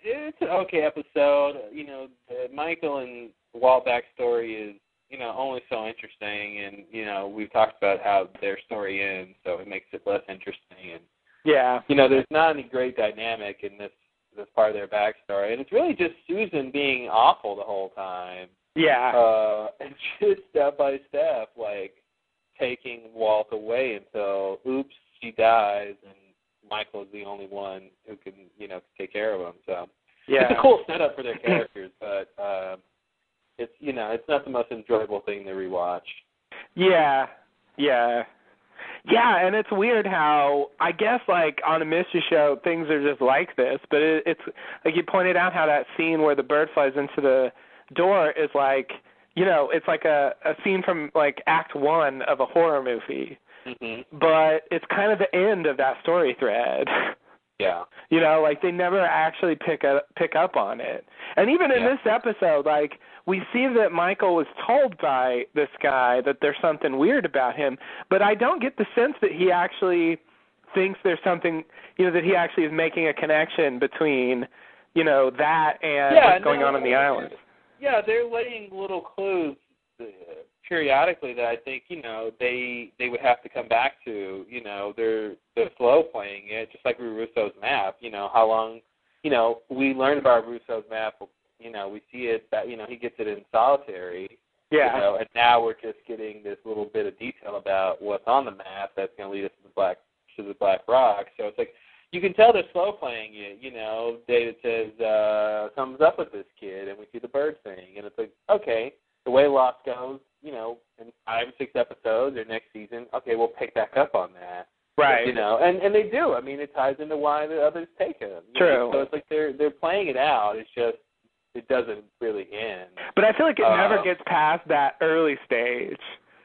it's an okay episode. You know, the Michael and Walt backstory is you know only so interesting, and you know we've talked about how their story ends, so it makes it less interesting. And Yeah. you know, there's not any great dynamic in this this part of their backstory, and it's really just Susan being awful the whole time. Yeah. Uh, [laughs] and just step by step, like taking Walt away until oops, she dies, and Michael is the only one who can, you know, take care of him. So Yeah. it's a cool setup for their characters, [laughs] but um, it's you know, it's not the most enjoyable thing to rewatch. Yeah, yeah, yeah, and it's weird how I guess like on a mystery show things are just like this, but it, it's like you pointed out how that scene where the bird flies into the door is like you know it's like a a scene from like Act One of a horror movie, Mm-hmm. but it's kind of the end of that story thread. [laughs] Yeah. You know, like they never actually pick up pick up on it. And even in Yeah. this episode, like we see that Michael was told by this guy that there's something weird about him, but I don't get the sense that he actually thinks there's something, you know, that he actually is making a connection between, you know, that and Yeah, what's going no, on on the island. Yeah, they're laying little clues periodically that I think you know they they would have to come back to. You know, they're they're slow playing it, just like Rousseau's map. You know, how long? You know, we learned about Rousseau's map. You know, we see it that you know he gets it in solitary. Yeah. You know, and now we're just getting this little bit of detail about what's on the map that's going to lead us to the black to the Black Rock. So it's like you can tell they're slow playing it. You know, David says uh, something's up with this kid, and we see the bird thing, and it's like okay, the way Lost goes, you know, in five or six episodes or next season, okay, we'll pick back up on that. Right. You know, and and they do. I mean, it ties into why the others take him. True. know? So it's like they're they're playing it out. It's just it doesn't really end. But I feel like it Uh, never gets past that early stage,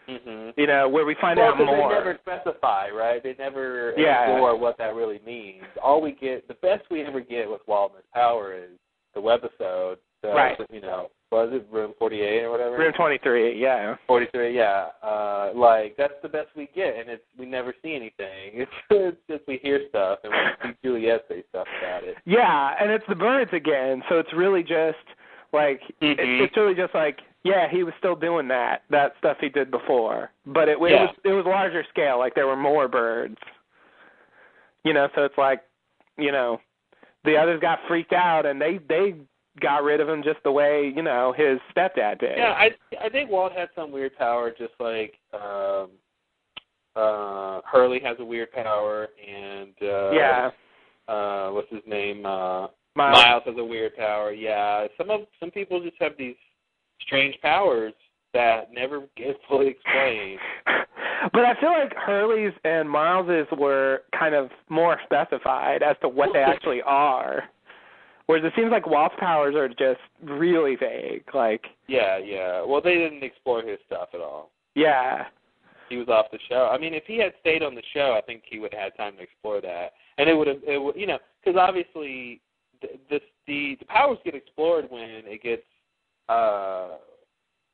Mm-hmm. you know, where we find well, out more. They never specify, right? They never Yeah. explore what that really means. All we get, the best we ever get with Waldman's Power is the webisode. The, Right. You know, was it Room 48 or whatever? Room 23, yeah. 43, yeah. Uh, like that's the best we get, and it's we never see anything. It's, [laughs] it's just we hear stuff, and we see Juliet say stuff about it. Yeah, and it's the birds again, so it's really just like it, Mhm. it's really just like yeah, he was still doing that that stuff he did before, but it, it Yeah. was it was larger scale, like there were more birds. You know, so it's like, you know, the others got freaked out and they they got rid of him just the way you know his stepdad did. Yeah, I I think Walt had some weird power, just like um, uh, Hurley has a weird power, and uh, Yeah. uh, what's his name? Uh, Miles. has a weird power. Yeah, some of some people just have these strange powers that never get fully explained. [laughs] But I feel like Hurley's and Miles's were kind of more specified as to what they [laughs] actually are. Whereas it seems like Walt's powers are just really vague. Like, Yeah, yeah. Well, they didn't explore his stuff at all. yeah, He was off the show. I mean, if he had stayed on the show, I think he would have had time to explore that, and it would have, it would, you know, because obviously, th- this the the powers get explored when it gets uh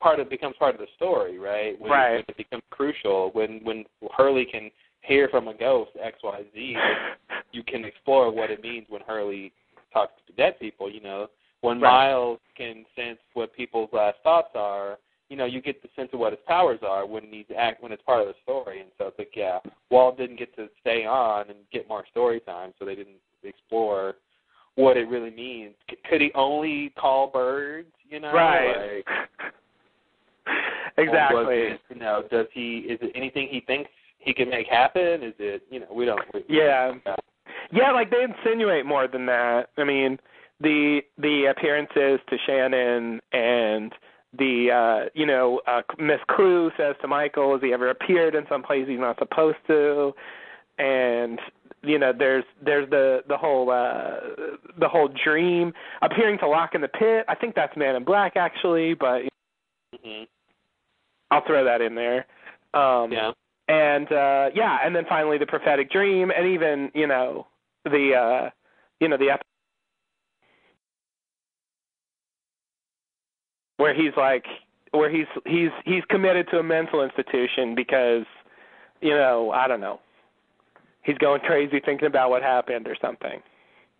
part of becomes part of the story, right? When, Right. when it becomes crucial. When when Hurley can hear from a ghost X Y Z, [laughs] you can explore what it means when Hurley talks to dead people. You know, when Right. Miles can sense what people's last thoughts are, you know, you get the sense of what his powers are when he's act when it's part of the story. And so it's like, yeah, Walt didn't get to stay on and get more story time, so they didn't explore what it really means. C- could he only call birds? You know, Right. Like, [laughs] exactly. it, you know, does he? Is it anything he thinks he can make happen? Is it? You know, we don't. We, Yeah. Yeah, like they insinuate more than that. I mean, the the appearances to Shannon and the uh you know, uh Miss Klugh says to Michael, has he ever appeared in some place he's not supposed to? And you know, there's there's the the whole uh the whole dream appearing to Locke in the pit. I think that's Man in Black actually, but hmm I'll throw that in there. Um Yeah. and uh yeah and then finally the prophetic dream and even you know the uh you know the ep- where he's like where he's he's he's committed to a mental institution because you know i don't know he's going crazy thinking about what happened or something.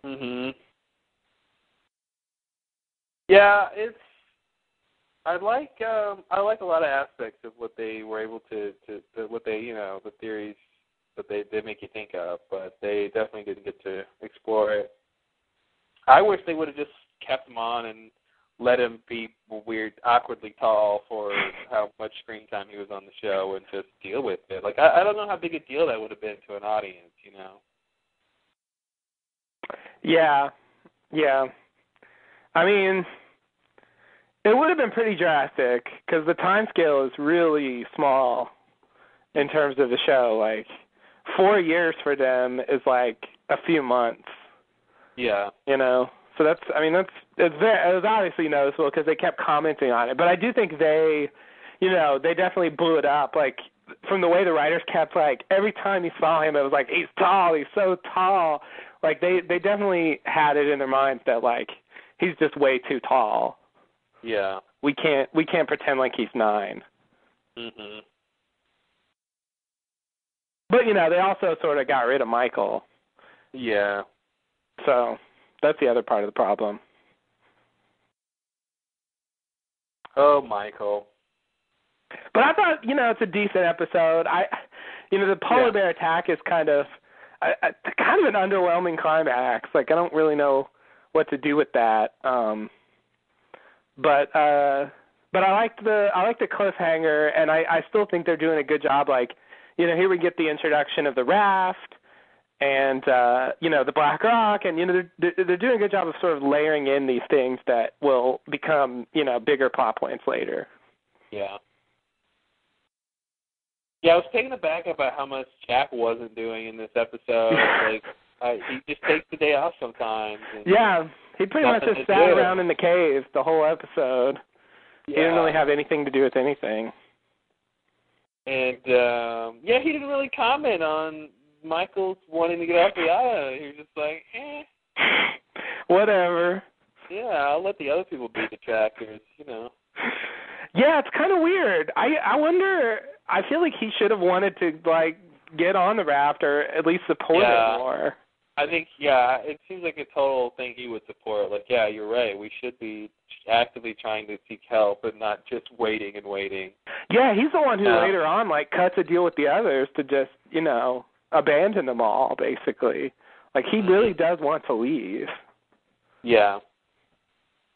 Mhm. Yeah, it's. I like um I like a lot of aspects of what they were able to to, to what they you know the theories they they make you think of, but they definitely didn't get to explore it. I wish they would have just kept him on and let him be weird, awkwardly tall for how much screen time he was on the show and just deal with it. Like I, I don't know how big a deal that would have been to an audience, you know. Yeah, yeah. I mean, it would have been pretty drastic because the time scale is really small in terms of the show. Like four years for them is like a few months. Yeah. You know, so that's I mean that's it's very it was obviously noticeable because they kept commenting on it. But I do think they, you know, they definitely blew it up. Like from the way the writers kept like every time you saw him, it was like he's tall, he's so tall. Like they they definitely had it in their minds that like he's just way too tall. Yeah. We can't we can't pretend like he's nine. Mhm. But you know they also sort of got rid of Michael, Yeah. so that's the other part of the problem. Oh, Michael. But I thought, you know, it's a decent episode. I, you know, the polar Yeah. bear attack is kind of, a, a, kind of an underwhelming climax. Like I don't really know what to do with that. Um, but uh, but I like the I like the cliffhanger, and I I still think they're doing a good job. Like, you know, here we get the introduction of the raft. And uh, you know the Black Rock, and you know they're they're doing a good job of sort of layering in these things that will become you know bigger plot points later. Yeah. Yeah, I was taken aback about how much Jack wasn't doing in this episode. [laughs] like, uh, he just takes the day off sometimes. And Yeah, he pretty much just sat around in the cave the whole episode. Yeah. He didn't really have anything to do with anything. And um yeah, he didn't really comment on Michael's wanting to get off the island. He was just like, eh, [laughs] Whatever. yeah, I'll let the other people be detractors, you know. Yeah, it's kind of weird. I I wonder. I feel like he should have wanted to like get on the raft or at least support Yeah. it more. I think yeah, it seems like a total thing he would support. Like, yeah, you're right. We should be actively trying to seek help and not just waiting and waiting. Yeah, he's the one who later on like cuts a deal with the others to just you know abandon them all basically. Like he really does want to leave. Yeah,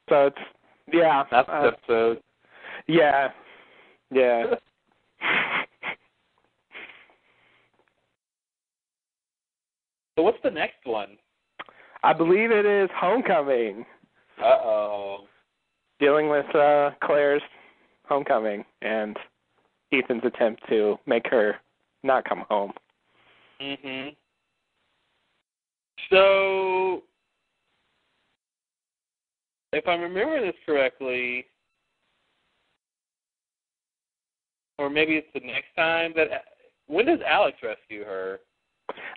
So it's yeah. that's uh, episode. Yeah. Yeah. [laughs] So what's the next one? I believe it is Homecoming, Uh oh. dealing with uh Claire's homecoming and Ethan's attempt to make her not come home. Mhm. So, if I'm remembering this correctly, or maybe it's the next time that when does Alex rescue her?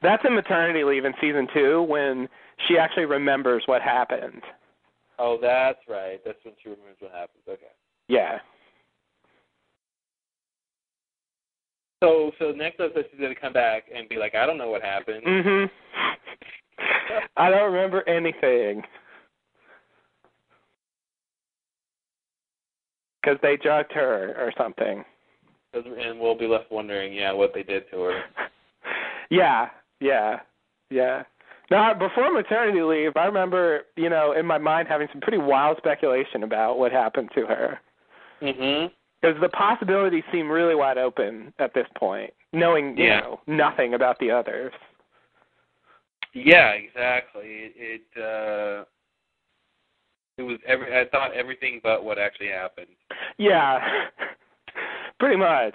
That's in maternity leave in season two when she actually remembers what happened. Oh, that's right. That's when she remembers what happened. Okay. Yeah. So, so next episode she's gonna come back and be like, I don't know what happened. Mhm. [laughs] I don't remember anything. Because they drugged her or something. And we'll be left wondering, yeah, what they did to her. Yeah, yeah, yeah. Now, before maternity leave, I remember, you know, in my mind having some pretty wild speculation about what happened to her. Mhm. Because the possibilities seem really wide open at this point, knowing, you Yeah. know, nothing about the others. Yeah, exactly. It, it uh it was every I thought everything but what actually happened. Yeah, [laughs] pretty much.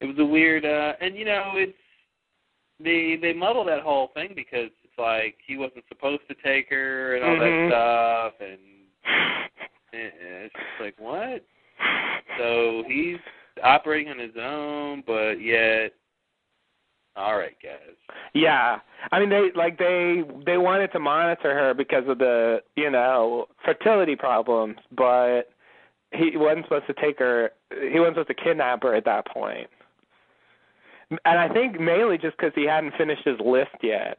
It was a weird uh and you know, it's they they muddle that whole thing because it's like he wasn't supposed to take her and all Mhm. that stuff and eh, it's just like what? So he's operating on his own but yet all right, guys. Yeah, I mean they like they they wanted to monitor her because of the you know fertility problems, but he wasn't supposed to take her. He wasn't supposed to kidnap her at that point. And I think mainly just because he hadn't finished his list yet.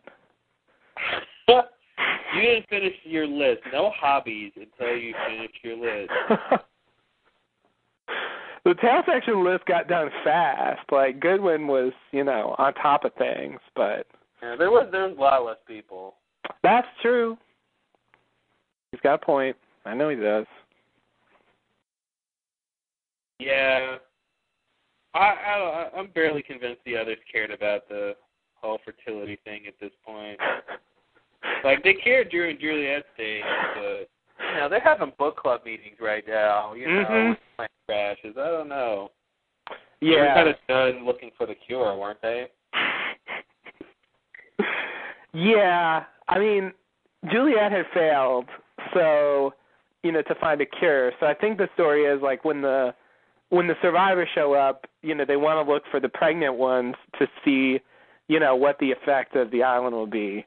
[laughs] you didn't finish your list. No hobbies until you finish your list. [laughs] the tail section list got done fast. Like Goodwin was, you know, on top of things, but Yeah, there was there was a lot less people. that's true. He's got a point. I know he does. Yeah, I, I I'm barely convinced the others cared about the whole fertility thing at this point. like they cared during Juliet's days, but you know they're having book club meetings right now. You know, Mhm. with plane crashes. I don't know. Yeah, they were kind of done looking for the cure, weren't they? Yeah, I mean, Juliet had failed, so you know to find a cure. So I think the story is like when the when the survivors show up, you know they want to look for the pregnant ones to see, you know, what the effect of the island will be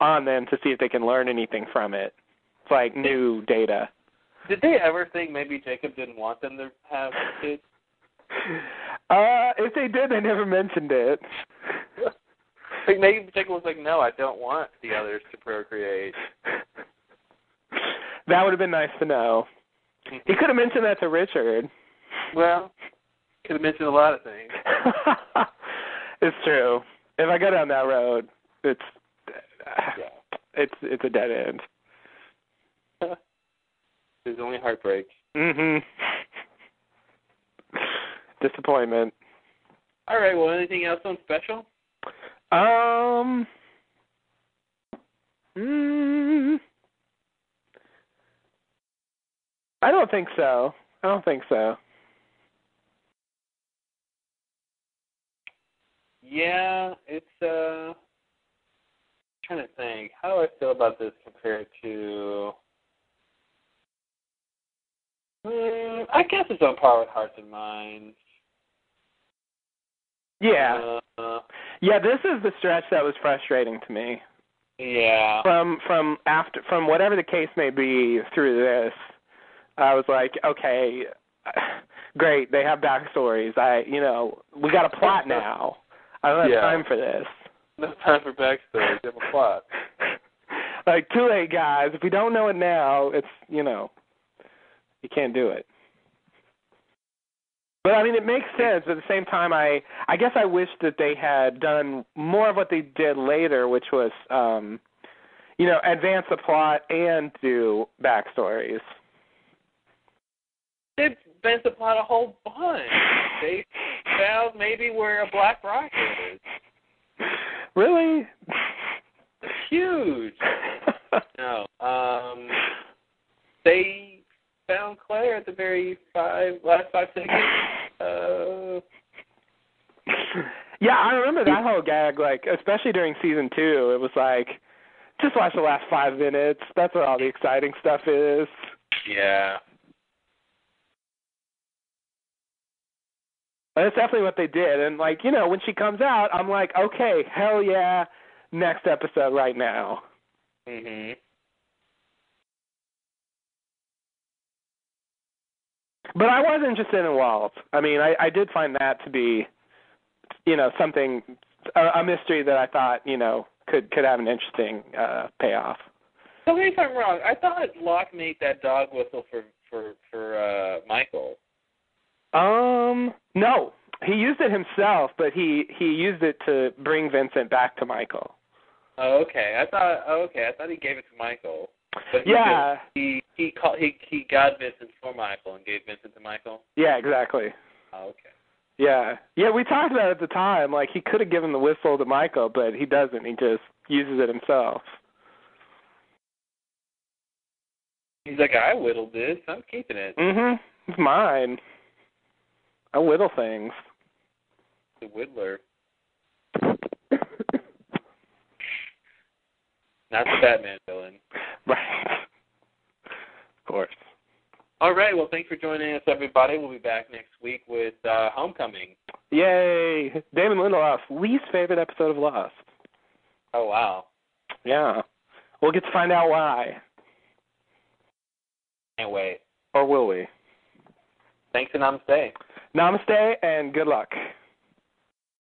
on them to see if they can learn anything from it. It's like new data. Did they ever think maybe Jacob didn't want them to have kids? [laughs] Uh, if they did, they never mentioned it. [laughs] Like maybe Jacob was like, "No, I don't want the others to procreate." [laughs] That would have been nice to know. He could have mentioned that to Richard. Well, could have mentioned a lot of things. [laughs] it's true. If I go down that road, it's it's it's a dead end. [laughs] There's only heartbreak. Mhm. Disappointment. All right. Well, anything else on special? Um. Mm, I don't think so. I don't think so. Yeah, it's uh. trying to think. How do I feel about this compared to? Hmm, I guess it's on par with Hearts and Minds. Yeah. Uh, Yeah, this is the stretch that was frustrating to me. yeah. From from after from whatever the case may be through this, I was like, okay, [sighs] great, they have backstories. I you know, we got a plot [laughs] now. I don't have Yeah. time for this. No time for backstory. You have a plot. [laughs] Like too late, guys. If we don't know it now, it's you know, you can't do it. But I mean, it makes sense. At the same time, I I guess I wish that they had done more of what they did later, which was, um, you know, advance the plot and do backstories. They the plot a whole bunch. They found maybe where a black rocket is. Really? Huge. [laughs] no. Um they found Claire at the very five last five seconds. Uh Yeah, I remember that whole gag. Like, especially during season two, it was like, just watch the last five minutes. That's where all the exciting stuff is. yeah. But that's definitely what they did. And like, you know, when she comes out, I'm like, okay, hell yeah, next episode right now. Mhm. But I was interested in Walt. I mean, I, I did find that to be, you know, something a, a mystery that I thought, you know, could could have an interesting uh payoff. Tell me if I'm wrong. I thought Locke made that dog whistle for for for uh Michael. Um, no, he used it himself, but he he used it to bring Vincent back to Michael. Oh, okay. I thought. Oh, okay. I thought he gave it to Michael. But he Yeah. He he called. He he got Vincent for Michael and gave Vincent to Michael. Yeah, exactly. Oh, okay. Yeah, yeah, we talked about it at the time. Like he could have given the whistle to Michael, but he doesn't. He just uses it himself. He's like, I whittled this. I'm keeping it. Mhm. It's mine. I whittle things. The whittler. [laughs] Not the Batman villain. Right. Of course. All right. Well, thanks for joining us, everybody. We'll be back next week with uh, Homecoming. Yay! Damon Lindelof's least favorite episode of Lost. Oh wow. Yeah. We'll get to find out why. Can't wait. Or will we? Thanks and namaste. Namaste and good luck.